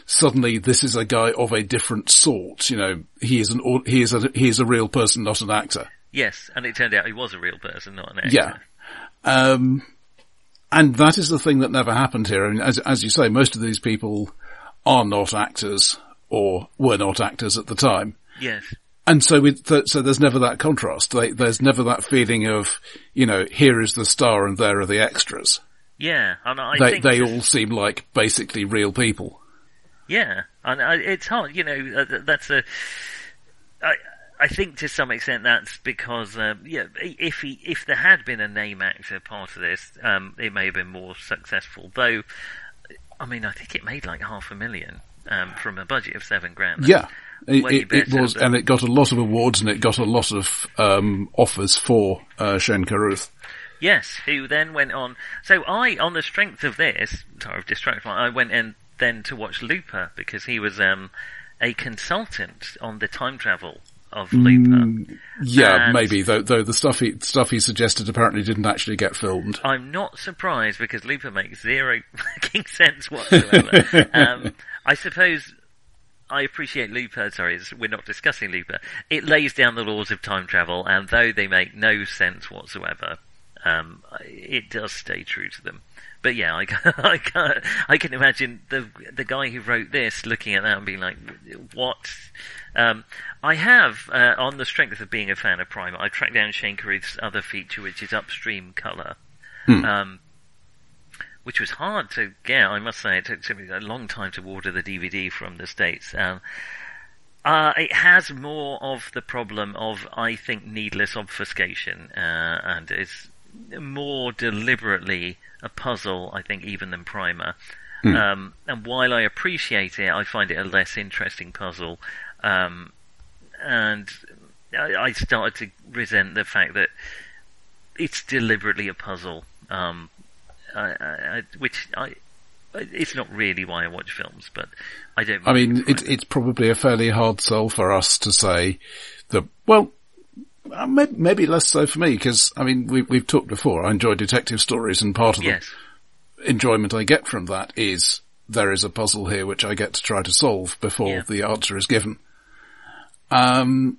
suddenly this is a guy of a different sort. You know, he is an, he is a, he is a real person, not an actor. yes, and it turned out he was a real person, not an actor. Yeah. Um, and that is the thing that never happened here. I mean, as, as you say, most of these people are not actors or were not actors at the time. Yes. And so it, th- so there's never that contrast. They, there's never that feeling of, you know, here is the star and there are the extras. Yeah, and I they, think they all seem like basically real people. Yeah, and I, it's hard, you know. Uh, that's a. I I think to some extent that's because um, yeah, if he if there had been a name actor part of this, um, it may have been more successful. Though, I mean, I think it made like half a million um, from a budget of seven grand. Yeah. It, it, was, and it got a lot of awards and it got a lot of, um, offers for, uh, Shane Carruth. Yes, who then went on. So I, on the strength of this, sorry, I've distracted. I went and then to watch Looper because he was um, a consultant on the time travel of Looper. Yeah, And- maybe, though, though the stuff he, stuff he suggested apparently didn't actually get filmed. I'm not surprised because Looper makes zero [laughs] fucking sense whatsoever. [laughs] um, I suppose I appreciate Looper. Sorry, we're not discussing Looper. It lays down the laws of time travel, and though they make no sense whatsoever, um, it does stay true to them. But yeah, I, [laughs] I, ca- I can imagine the the guy who wrote this looking at that and being like, "What?" Um, I have, uh, on the strength of being a fan of Primer, I tracked down Shane Carruth's other feature, which is Upstream Color um, which was hard to get. I must say, it took, took me a long time to order the DVD from the states. Um, uh, it has more of the problem of, I think, needless obfuscation, uh, and is more deliberately a puzzle, I think, even than Primer. Um, and while I appreciate it, I find it a less interesting puzzle. Um, and I, I started to resent the fact that it's deliberately a puzzle, um, I, I, which I, it's not really why I watch films, but I don't. I mean, it, it's probably a fairly hard sell for us to say that, well, uh, may- maybe less so for me, because, I mean, we, we've talked before, I enjoy detective stories, and part of yes, the enjoyment I get from that is there is a puzzle here which I get to try to solve before Yeah. the answer is given. Um,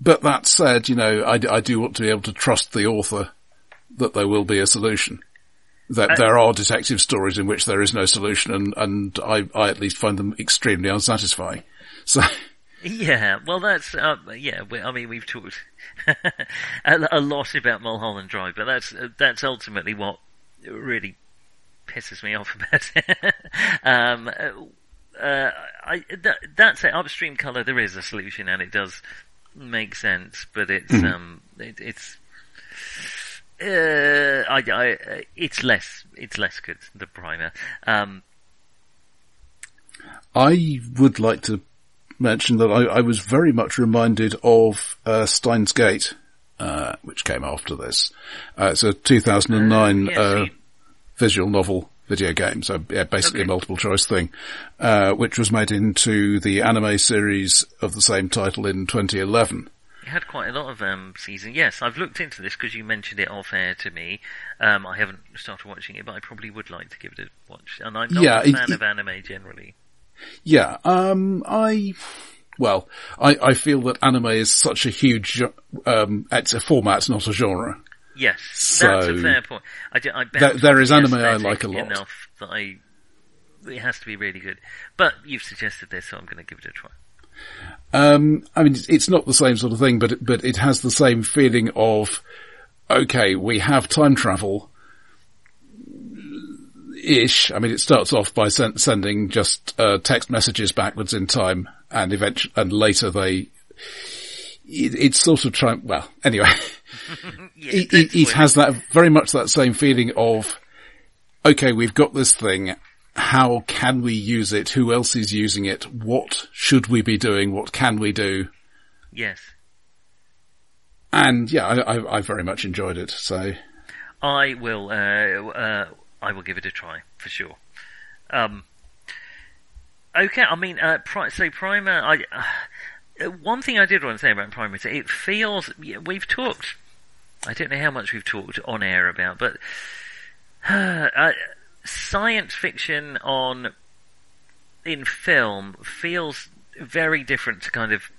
but that said, you know, I, I do want to be able to trust the author that there will be a solution. That I- there are detective stories in which there is no solution and, and I, I at least find them extremely unsatisfying. So, yeah. Well, that's uh, yeah. we- I mean, we've talked [laughs] a, a lot about Mulholland Drive, but that's that's ultimately what really pisses me off [laughs] about it. um, uh, I, that, that's it. Upstream color, there is a solution, and it does make sense, but it's um, it, it's. Uh, I, I, it's less, it's less good than Primer. Um, I would like to mention that I, I was very much reminded of uh, Steins Gate, uh, which came after this. Uh, it's a 2009 Uh, yes, uh, visual novel video game, so yeah, basically Okay. a multiple choice thing, uh, which was made into the anime series of the same title in 2011. Had quite a lot of um, season. Yes, I've looked into this because you mentioned it off air to me. Um, I haven't started watching it, but I probably would like to give it a watch. And I'm not Yeah, a fan it- of anime generally. Yeah, um, I, well, I, I feel that anime is such a huge, ge- um, it's a format, not a genre. Yes, So- that's a fair point. I, do, I There- there off anime I like a lot. Enough that I, it has to be really good. But you've suggested this, so I'm going to give it a try. Um, I mean, it's- not the same sort of thing, but it, but it has the same feeling of, okay, we have time travel. Ish. I mean, it starts off by sen- sending just uh, text messages backwards in time, and eventually, and later they. It, it's sort of trying. Well, anyway, Yeah, it, it, it has that very much that same feeling of, okay, we've got this thing. How can we use it? Who else is using it? What should we be doing? What can we do? Yes. And yeah, I, I, I very much enjoyed it. So I will. Uh, uh, I will give it a try for sure. Um, okay, I mean, uh, pri- so Primer. I uh, one thing I did want to say about Primer is it feels we've talked. I don't know how much we've talked on air about, but [sighs] uh, science fiction on in film feels very different to kind of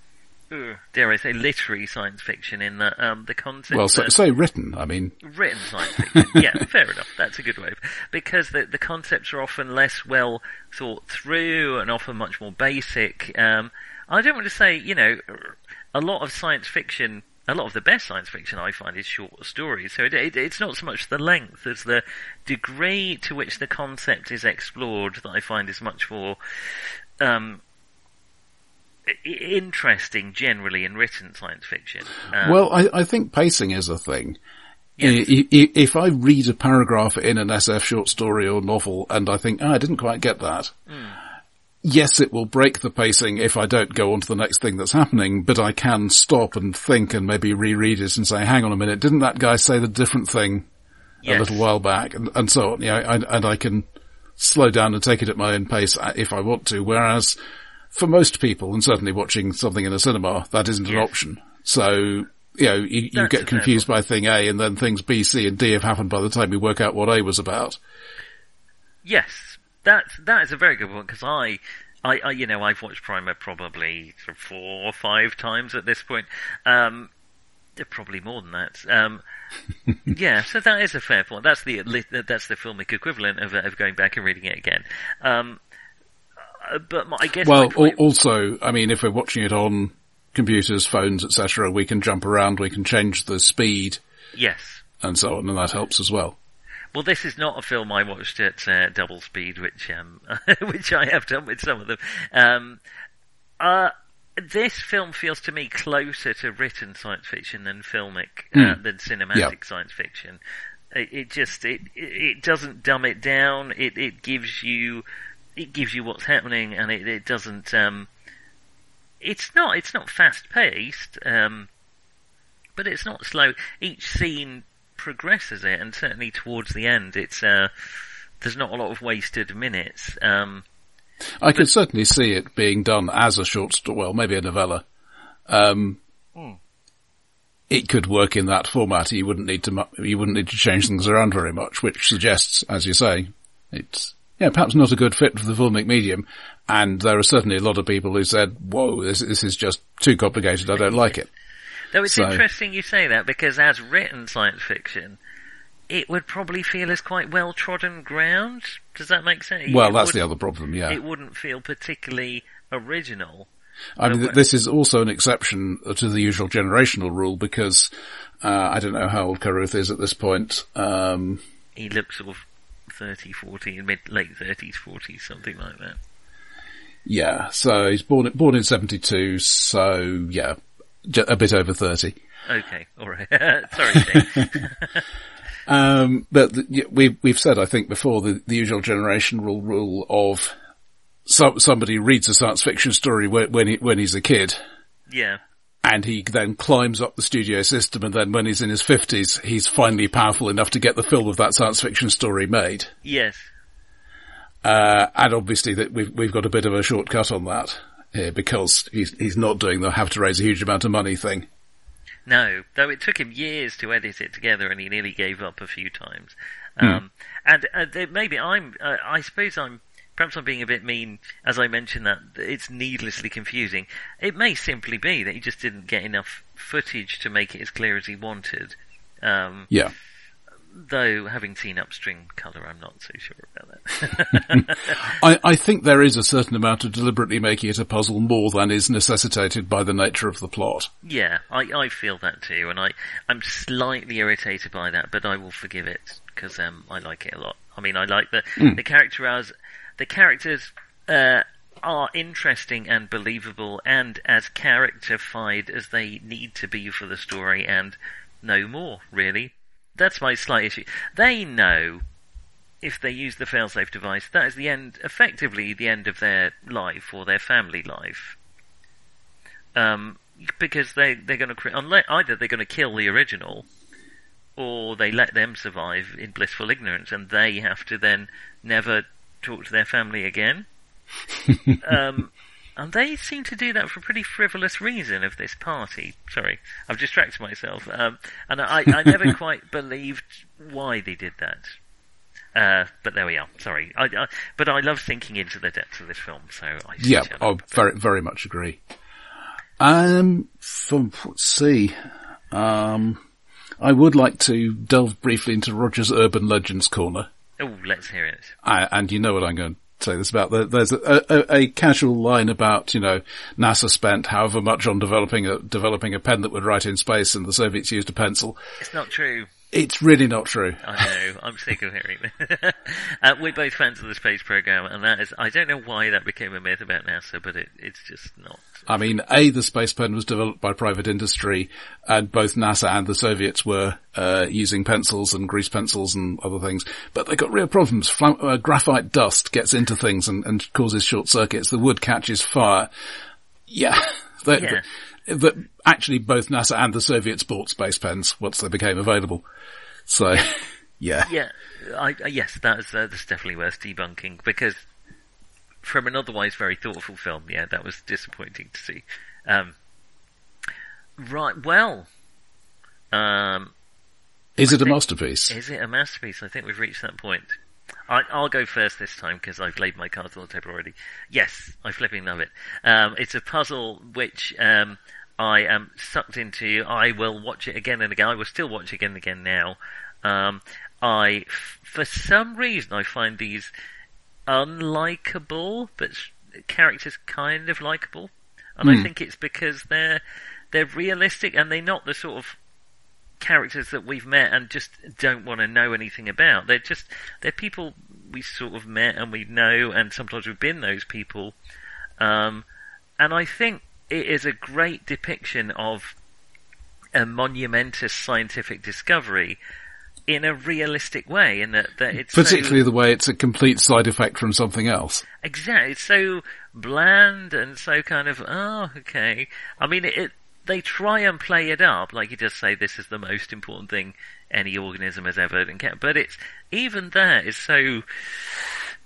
dare I say, literary science fiction in the um, the concept. Well, so, say written. I mean, written science fiction. [laughs] yeah, fair enough. That's a good way of because the the concepts are often less well thought through and often much more basic. Um, I don't want to say, you know, a lot of science fiction. A lot of the best science fiction I find is short stories, so it, it, it's not so much the length as the degree to which the concept is explored that I find is much more um, interesting generally in written science fiction. Um, well, I, I, think pacing is a thing. Yes. If I read a paragraph in an SF short story or novel and I think, oh, I didn't quite get that. Mm. Yes, it will break the pacing if I don't go on to the next thing that's happening, but I can stop and think and maybe reread it and say, hang on a minute, didn't that guy say the different thing yes. a little while back? And, and so on. Yeah, and I can slow down and take it at my own pace uh, if I want to. Whereas for most people, and certainly watching something in a cinema, that isn't an option. So, you know, you, you get confused by thing A and then things B, C and D have happened by the time you work out what A was about. Yes, that's, that is a very good one because I, I, I, you know, I've watched Primer probably four or five times at this point. Um, probably more than that. Um, [laughs] yeah, so that is a fair point. That's the that's the filmic equivalent of, of going back and reading it again. Um, uh, but I guess. Well, point... also, I mean, if we're watching it on computers, phones, etc., we can jump around, we can change the speed. Yes. And so on, and that helps as well. Well, this is not a film I watched at uh, double speed, which um, [laughs] which I have done with some of them. Um, uh, this film feels to me closer to written science fiction than filmic mm. uh, hmm. than cinematic yep. science fiction. It, it just it it doesn't dumb it down. It it gives you it gives you what's happening, and it, it doesn't. Um, it's not. It's not fast paced, um, but it's not slow. Each scene progresses it, and certainly towards the end, it's uh, there's not a lot of wasted minutes. Um, I could certainly see it being done as a short story, well, maybe a novella. Um, hmm. It could work in that format. You wouldn't need to. You wouldn't need to change things around very much, which suggests, as you say, it's yeah, perhaps not a good fit for the filmic medium. And there are certainly a lot of people who said, whoa, this, this is just too complicated. I don't like it. Though it's so, interesting you say that because as written science fiction, it would probably feel as quite well trodden ground. Does that make sense? Well, it that's the other problem, yeah. It wouldn't feel particularly original. I mean, this is also an exception to the usual generational rule because uh, I don't know how old Carruth is at this point. Um, he looks sort of 30, 40, mid, late 30s, 40s, something like that. Yeah, so he's born, born in 72, so yeah, a bit over 30. Okay, alright. [laughs] Sorry, [laughs] [laughs] um, but the, we've, we've said, I think before, the, the usual generational rule of so, somebody reads a science fiction story when, when, he, when he's a kid. Yeah and he then climbs up the studio system and then when he's in his fifties, he's finally powerful enough to get the film of that science fiction story made. Yes. Uh, and obviously that we've, we've got a bit of a shortcut on that here because he's, he's not doing the have to raise a huge amount of money thing. No, though it took him years to edit it together and he nearly gave up a few times. Hmm. Um, and uh, maybe I'm, uh, I suppose I'm perhaps I'm being a bit mean as I mentioned that it's needlessly confusing. It may simply be that he just didn't get enough footage to make it as clear as he wanted. Um, yeah. Though, having seen Upstream Colour, I'm not so sure about that. [laughs] I, I think there is a certain amount of deliberately making it a puzzle more than is necessitated by the nature of the plot. Yeah, I, I feel that too, and I, I'm slightly irritated by that, but I will forgive it, because um, I like it a lot. I mean, I like the, mm. the character as the characters uh, are interesting and believable and as characterified as they need to be for the story and no more, really. That's my slight issue. They know if they use the failsafe device, that is the end, effectively the end of their life or their family life. Um, because they they're going to unless either they're going to kill the original, or they let them survive in blissful ignorance, and they have to then never talk to their family again. [laughs] um, and they seem to do that for a pretty frivolous reason of this party. Sorry, I've distracted myself. Um, and I, I never [laughs] quite believed why they did that. Uh, but there we are. Sorry, I, I, but I love sinking into the depths of this film. So I yeah, I very very much agree. Um, from let's see, um, I would like to delve briefly into Roger's urban legends corner. Oh, let's hear it. I, and you know what I'm going to say this about. There's a, a, a, casual line about, you know, NASA spent however much on developing a, developing a pen that would write in space and the Soviets used a pencil. It's not true. It's really not true. I know. I'm sick of hearing it. [laughs] uh, we're both fans of the space program, and that is, I don't know why that became a myth about NASA, but it, it's just not. I mean, A, the space pen was developed by private industry, and both NASA and the Soviets were uh, using pencils and grease pencils and other things, but they got real problems. Flam- uh, graphite dust gets into things and, and causes short circuits. The wood catches fire. Yeah. [laughs] yeah. But actually both NASA and the Soviets bought space pens once they became available. So, [laughs] yeah. Yeah, I, I, yes, that's, uh, that's definitely worth debunking because from an otherwise very thoughtful film, yeah, that was disappointing to see. Um, right, well, um, is it a masterpiece? Is it a masterpiece? I think we've reached that point. I, will go first this time because I've laid my cards on the table already. Yes, I flipping love it. Um, it's a puzzle which um, I am sucked into. I will watch it again and again. I will still watch it again and again now. Um, I, for some reason, I find these unlikable, but characters kind of likable, and mm. I hmm. think it's because they're they're realistic and they're not the sort of characters that we've met and just don't want to know anything about. They're just they're people we sort of met and we know, and sometimes we've been those people. Um, and I think it is a great depiction of a monumentous scientific discovery in a realistic way, in that, that it's particularly so, the way it's a complete side effect from something else. Exactly, it's so bland and so kind of oh okay. I mean, it, it they try and play it up, like you just say, this is the most important thing any organism has ever encountered. But it's even that is so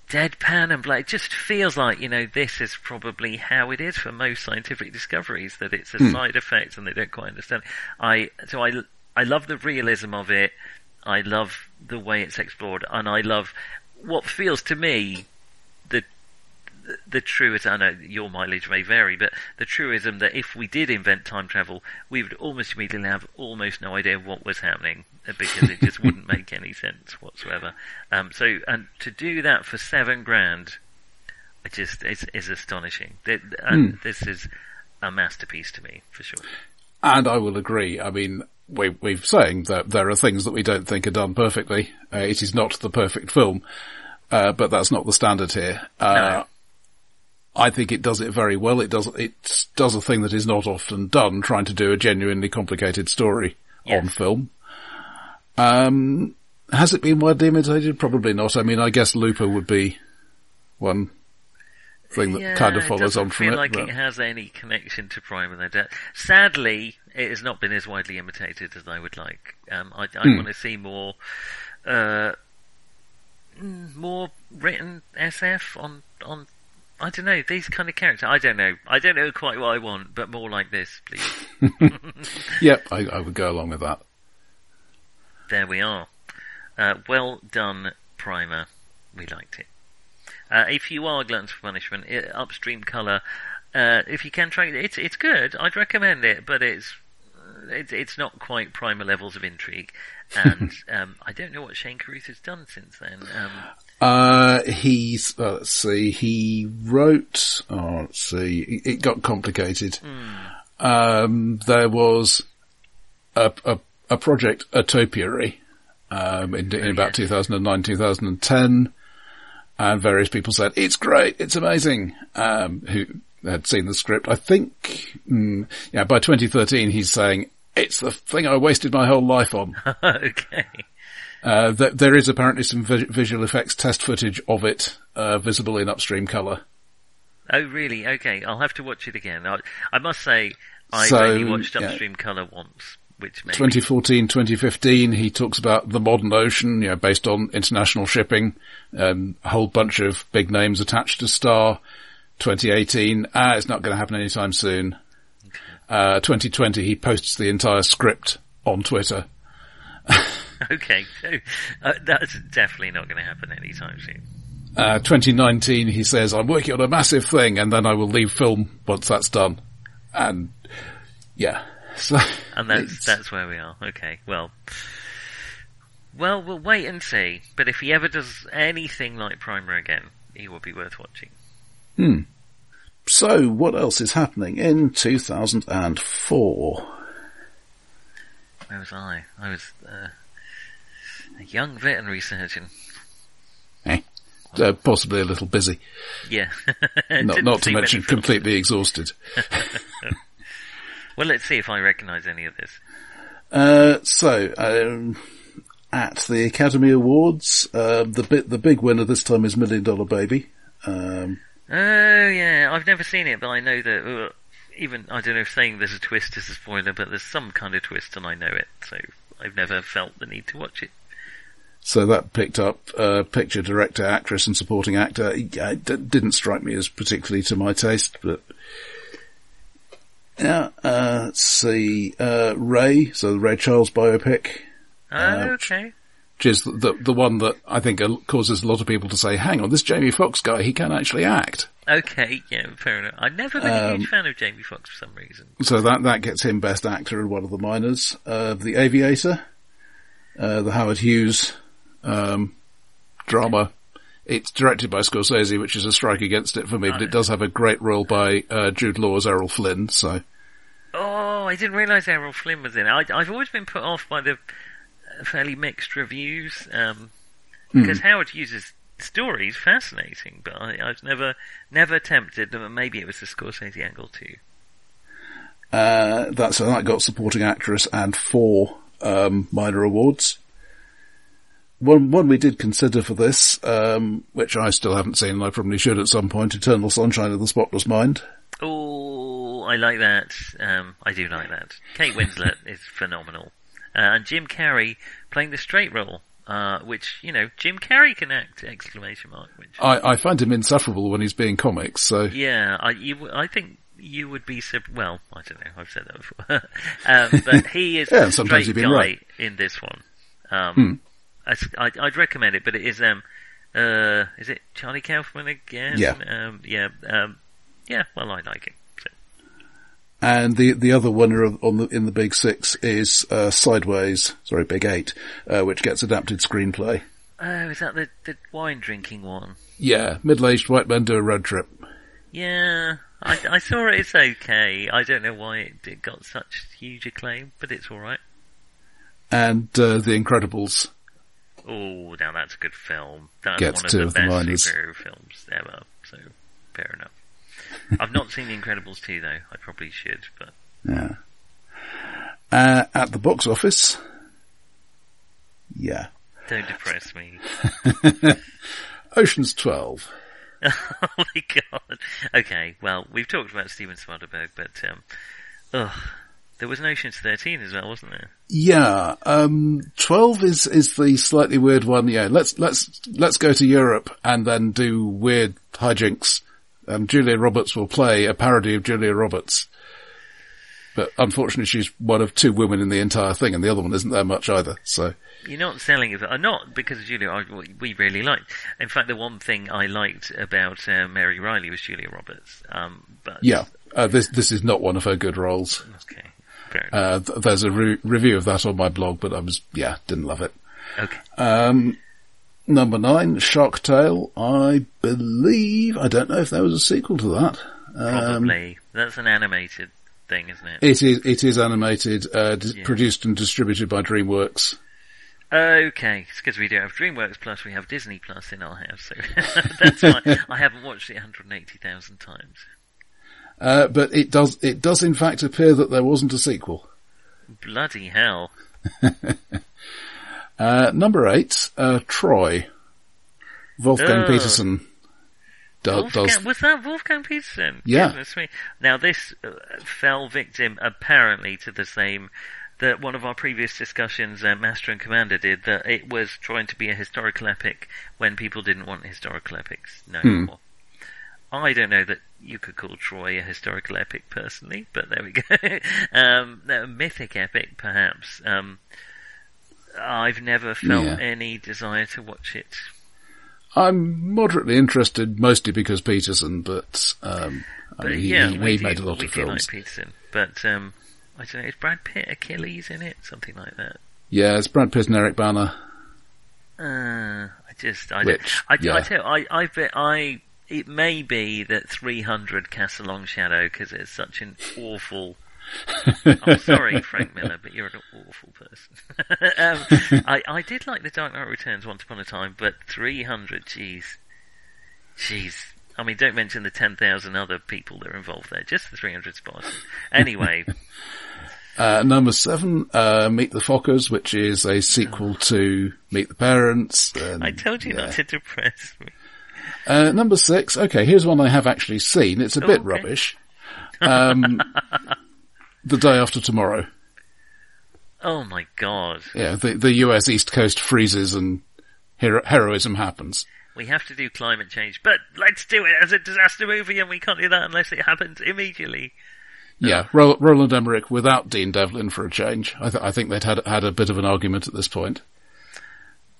deadpan and black. It just feels like you know this is probably how it is for most scientific discoveries that it's a hmm. side effect and they don't quite understand. I so I I love the realism of it. I love the way it's explored, and I love what feels to me the the truism, I know your mileage may vary, but the truism that if we did invent time travel, we would almost immediately have almost no idea what was happening because it just wouldn't make any sense whatsoever. Um, so, and to do that for seven grand, it just is, is astonishing. And mm. this is a masterpiece to me, for sure. And I will agree. I mean, we, we're saying that there are things that we don't think are done perfectly. Uh, it is not the perfect film, uh, but that's not the standard here. Uh, no. I think it does it very well. It does it does a thing that is not often done, trying to do a genuinely complicated story yes. on film. Um, has it been widely imitated? Probably not. I mean, I guess Looper would be one thing that yeah, kind of follows on from it. feel like but... it has any connection to Primer than that. Sadly, it has not been as widely imitated as I would like. Um, I, I hmm. want to see more, uh, more written SF on on I don't know these kind of characters. I don't know. I don't know quite what I want, but more like this, please. [laughs] yep, I, I, would go along with that. There we are. Uh, well done, Primer. We liked it. Uh, if you are gluttons for punishment, it, upstream color. Uh, if you can try it, it's it's good. I'd recommend it, but it's it's it's not quite primer levels of intrigue. And [laughs] um, I don't know what Shane Carruth has done since then. Um, uh, he's, uh, let's see, he wrote, oh, let's see, it got complicated. Mm. Um, there was a, a, a project, A Topiary, um, in, in about 2009, 2010, and various people said, it's great, it's amazing, um, who had seen the script. I think, mm, yeah, by 2013 he's saying, it's the thing I wasted my whole life on. [laughs] okay. Uh, th- there is apparently some vi- visual effects test footage of it uh, visible in upstream colour. Oh, really? Okay, I'll have to watch it again. I, I must say, I've So, only watched yeah. upstream colour once, which maybe 2014, 2015, he talks about the modern ocean, you know, based on international shipping, um, a whole bunch of big names attached to Star. 2018, ah, it's not going to happen anytime soon. Uh, 2020, he posts the entire script on Twitter. [laughs] [laughs] Okay, so uh, that's definitely not going to happen anytime soon. Uh, 2019, he says, I'm working on a massive thing and then I will leave film once that's done. And, yeah. So, And that's that's where we are. Okay, well, well, we'll wait and see. But if he ever does anything like Primer again, he will be worth watching. Hmm. So, what else is happening in 2004? Where was I? I was uh, a young veterinary surgeon. Eh. Uh, possibly a little busy. Yeah, [laughs] Not, Didn't to mention completely exhausted. [laughs] Well, let's see if I recognise any of this. Uh, so, um, at the Academy Awards, uh, the bit, the big winner this time is Million Dollar Baby. Um, Oh yeah, I've never seen it, but I know that. Uh, even I don't know if saying there's a twist is a spoiler, but there's some kind of twist, and I know it. So I've never felt the need to watch it. so that picked up, uh, picture, director, actress and supporting actor. Yeah, it d- didn't strike me as particularly to my taste, but yeah, uh, let's see, uh, Ray, so the Ray Charles biopic. Oh, Uh, okay. which is the the one that I think causes a lot of people to say, "Hang on, this Jamie Foxx guy, he can actually act." Okay, yeah, fair enough. I've never been a Um, huge fan of Jamie Foxx for some reason. So that that gets him Best Actor in one of the minors. Uh, the Aviator, uh, the Howard Hughes um, drama. It's directed by Scorsese, which is a strike against it for me, but it does have a great role by uh, Jude Law as Errol Flynn. So Oh, I didn't realise Errol Flynn was in it. I, I've always been put off by the uh, fairly mixed reviews, um, because Howard Hughes' story is fascinating, but I, I was never, never tempted, and maybe it was the Scorsese angle too. uh, that's so that got supporting actress and four um, minor awards. One one we did consider for this, um, which I still haven't seen, and I probably should at some point. Eternal Sunshine of the Spotless Mind. Oh, I like that. Um, I do like that. Kate Winslet [laughs] is phenomenal. Uh, and Jim Carrey playing the straight role, uh, which, you know, Jim Carrey can act, exclamation mark, which, I, I find him insufferable when he's being comics. So yeah, I, you, I think you would be, well, I don't know, I've said that before. [laughs] um, but he is [laughs] Yeah, sometimes straight guy right. in this one. Um, Hmm. I, would recommend it, but it is, um, uh, is it Charlie Kaufman again? Yeah. Um, yeah, um, yeah, well, I like it. So. And the the other winner on the in the Big Six is uh, Sideways, sorry, Big Eight, uh, which gets adapted screenplay. Oh, is that the, the wine drinking one? Yeah, middle aged white men do a road trip. Yeah, I, I saw it. It's okay. I don't know why it, it got such huge acclaim, but it's all right. And uh, The Incredibles. Oh, now that's a good film. That's Gets one of two the of best minors. superhero films ever. So fair enough. I've not seen The Incredibles 2 though. I probably should, but Yeah. Uh, at the box office. Yeah. don't depress me. [laughs] [laughs] Ocean's 12. oh my god. Okay, well, we've talked about Steven Soderbergh, but um, ugh, there was an Ocean's 13 as well, wasn't there? Yeah, um, 12 is, is the slightly weird one. Yeah, let's, let's, let's go to Europe and then do weird hijinks. And Julia Roberts will play a parody of Julia Roberts. But unfortunately she's one of two women in the entire thing and the other one isn't there much either, so. You're not selling it, uh, not because of Julia. I, we really liked. In fact, the one thing I liked about uh, Mary Reilly was Julia Roberts. Um, but Yeah, uh, this, this is not one of her good roles. okay, enough. Uh, th- there's a re- review of that on my blog, but I was, yeah, didn't love it. okay, Um, number nine, Shark Tale. I believe, I don't know if there was a sequel to that. Um, probably that's an animated thing, isn't it? it is, it is animated, uh, d- Yeah. produced and distributed by DreamWorks. Okay, it's because we don't have DreamWorks Plus, we have Disney Plus in our house, so [laughs] that's why [laughs] I haven't watched it 180,000 times. Uh, but it does, it does in fact appear that there wasn't a sequel. Bloody hell! [laughs] Uh, number eight, uh, Troy. Wolfgang Oh. Petersen do- Wolfgang, does. was that Wolfgang Petersen? Yeah. Now this uh, fell victim apparently to the same that one of our previous discussions, uh, Master and Commander did, that it was trying to be a historical epic when people didn't want historical epics no Hmm. more. I don't know that you could call Troy a historical epic personally, but there we go. [laughs] um, no, a mythic epic, perhaps. Um, I've never felt Yeah. any desire to watch it. I'm moderately interested, mostly because Petersen, but, um, I But mean, he, yeah, he, he do, made a lot of films. like Petersen, but um, I don't know. Is Brad Pitt Achilles in it? Something like that. Yeah, it's Brad Pitt and Eric Bana. Uh, I just, I Which, don't. I, yeah. I tell you, I, I bet I. It may be that 300 casts a long shadow because it's such an awful. I'm [laughs] sorry, Frank Miller, but you're an awful person. [laughs] um, I, I did like The Dark Knight Returns once upon a time, but 300, jeez. Jeez. I mean, don't mention the 10,000 other people that are involved there, just the 300 Spartans. Anyway, [laughs] Uh, number seven, uh, Meet the Fockers, which is a sequel to Meet the Parents. and, I told you yeah. not to depress me. Uh, number six, okay, here's one I have actually seen. It's a Oh, bit okay. rubbish. Um, [laughs] the Day After Tomorrow. Oh my god. Yeah, the, the US East Coast freezes and hero- heroism happens. We have to do climate change, but let's do it as a disaster movie and we can't do that unless it happens immediately. Yeah, Roland Emmerich without Dean Devlin for a change. I, th- I think they'd had had a bit of an argument at this point.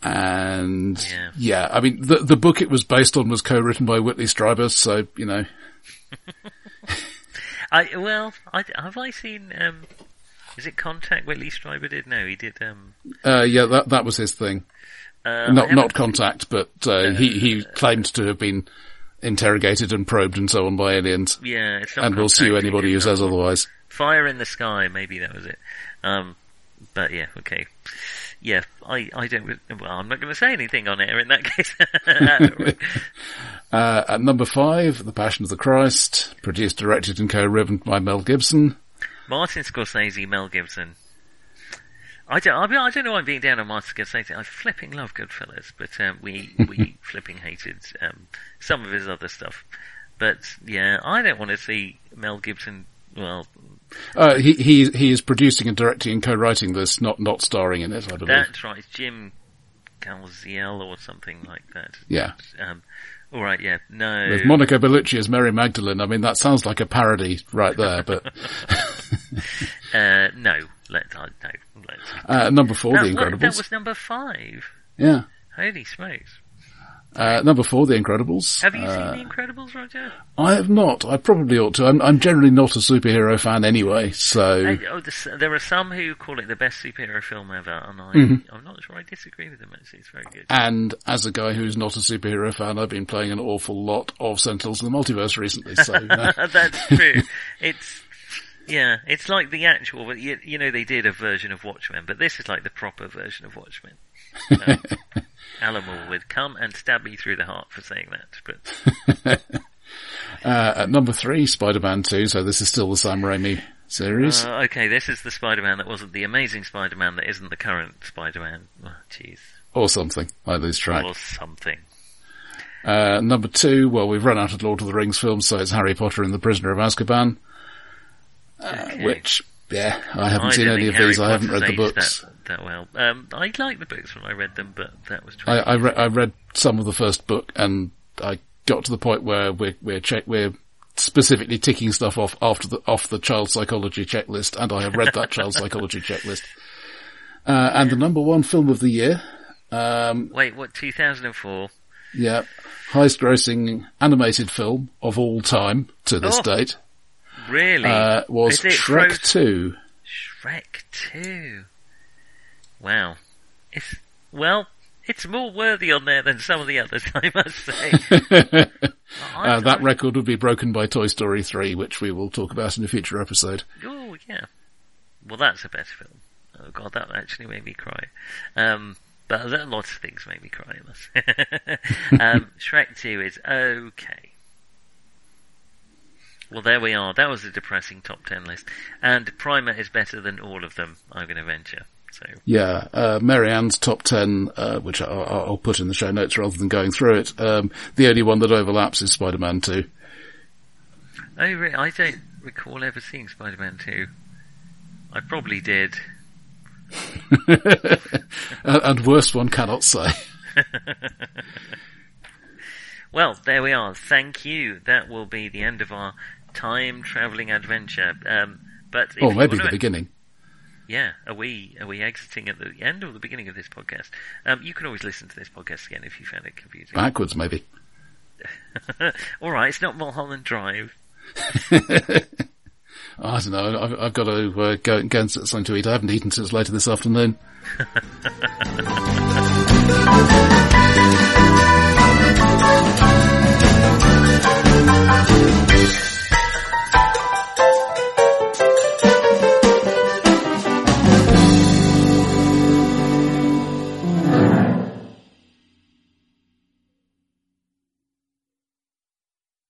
And Yeah. yeah. I mean, the the book it was based on was co-written by Whitley Strieber, so you know, [laughs] I, well, I, have I seen, um, is it Contact Whitley Strieber did? No, he did, um, uh, yeah, that that was his thing. uh, not haven't- contact, but uh, he he claimed to have been interrogated and probed and so on by aliens, yeah, it's not and will sue anybody who says otherwise. Fire in the Sky, maybe that was it. Um, but yeah, okay. Yeah, I, I don't, well, I'm not going to say anything on air in that [laughs] case. [laughs] Uh, at number five, The Passion of the Christ, produced, directed, and co-written by Mel Gibson. Martin Scorsese, Mel Gibson. I don't, I, mean, I don't know why I'm being down on Martin Scorsese. I flipping love Goodfellas, but um, we we [laughs] flipping hated um, some of his other stuff. But yeah, I don't want to see Mel Gibson. Well, Uh, he he he is producing and directing and co-writing this, not not starring in it. I believe. that's right, it's Jim Caviezel or something like that. Yeah, Um, all right, yeah, no. with Monica Bellucci as Mary Magdalene. I mean, that sounds like a parody right there. But [laughs] uh, no, let I no. Let's, uh, number four, that, The Incredibles. that was number five. Yeah, Holy smokes! Uh, number four, The Incredibles. Have you Uh, seen The Incredibles, Roger? I have not. I probably ought to. I'm, I'm generally not a superhero fan anyway, so I, oh, there are some who call it the best superhero film ever, and I, Mm-hmm. I'm not sure I disagree with them. Actually, it's very good. and as a guy who's not a superhero fan, I've been playing an awful lot of Sentinels of the Multiverse recently. So [laughs] know. That's true. it's yeah, it's like the actual. but You, you know, they did a version of Watchmen, but this is like the proper version of Watchmen. [laughs] Um, Alan Moore would come and stab me through the heart for saying that, but [laughs] uh, at number three, Spider-Man Two. So this is still the Sam Raimi series. uh, okay, this is the Spider-Man that wasn't the amazing Spider-Man that isn't the current Spider-Man. Oh, Jeez, or something. I lose track. or something. Uh, number two, well, we've run out of Lord of the Rings films, so it's Harry Potter and the Prisoner of Azkaban, Okay. which, yeah, I haven't I seen any of these. Harry I haven't read the books. That, that well. Um, I liked the books when I read them, but that was. I, I, re- I read some of the first book, and I got to the point where we're we're check we're specifically ticking stuff off after the off the child psychology checklist, and I have read that child [laughs] psychology checklist. Uh, and the number one film of the year, um, Wait, what? 2004. yeah, highest grossing animated film of all time to this Oh. date, Really? uh, was Shrek Frozen? 2. Shrek 2. Wow. It's, well, it's more worthy on there than some of the others, [laughs] I must say. [laughs] I- Uh, that record would be broken by Toy Story 3, which we will talk about in a future episode. Oh, yeah. Well, that's a better film. Oh god, that actually made me cry. Um, but lots of things made me cry. I must [laughs] um, Shrek 2 is okay. Well, there we are. That was a depressing top 10 list. And Primer is better than all of them, I'm going to venture. So Yeah, uh, Marianne's top ten, uh, which I, I- I'll put in the show notes rather than going through it. Um, the only one that overlaps is Spider-Man 2. Oh, re- I don't recall ever seeing Spider-Man 2. I probably did. [laughs] and, worst one cannot say. [laughs] Well, there we are. Thank you. That will be the end of our time traveling adventure. Um, but or maybe the beginning. Yeah, are we are we exiting at the end or the beginning of this podcast? Um, you can always listen to this podcast again if you found it confusing. Backwards, maybe. [laughs] All right, it's not Mulholland Drive. [laughs] I don't know. I've, I've got to uh, go, go and get something to eat. I haven't eaten since later this afternoon. [laughs]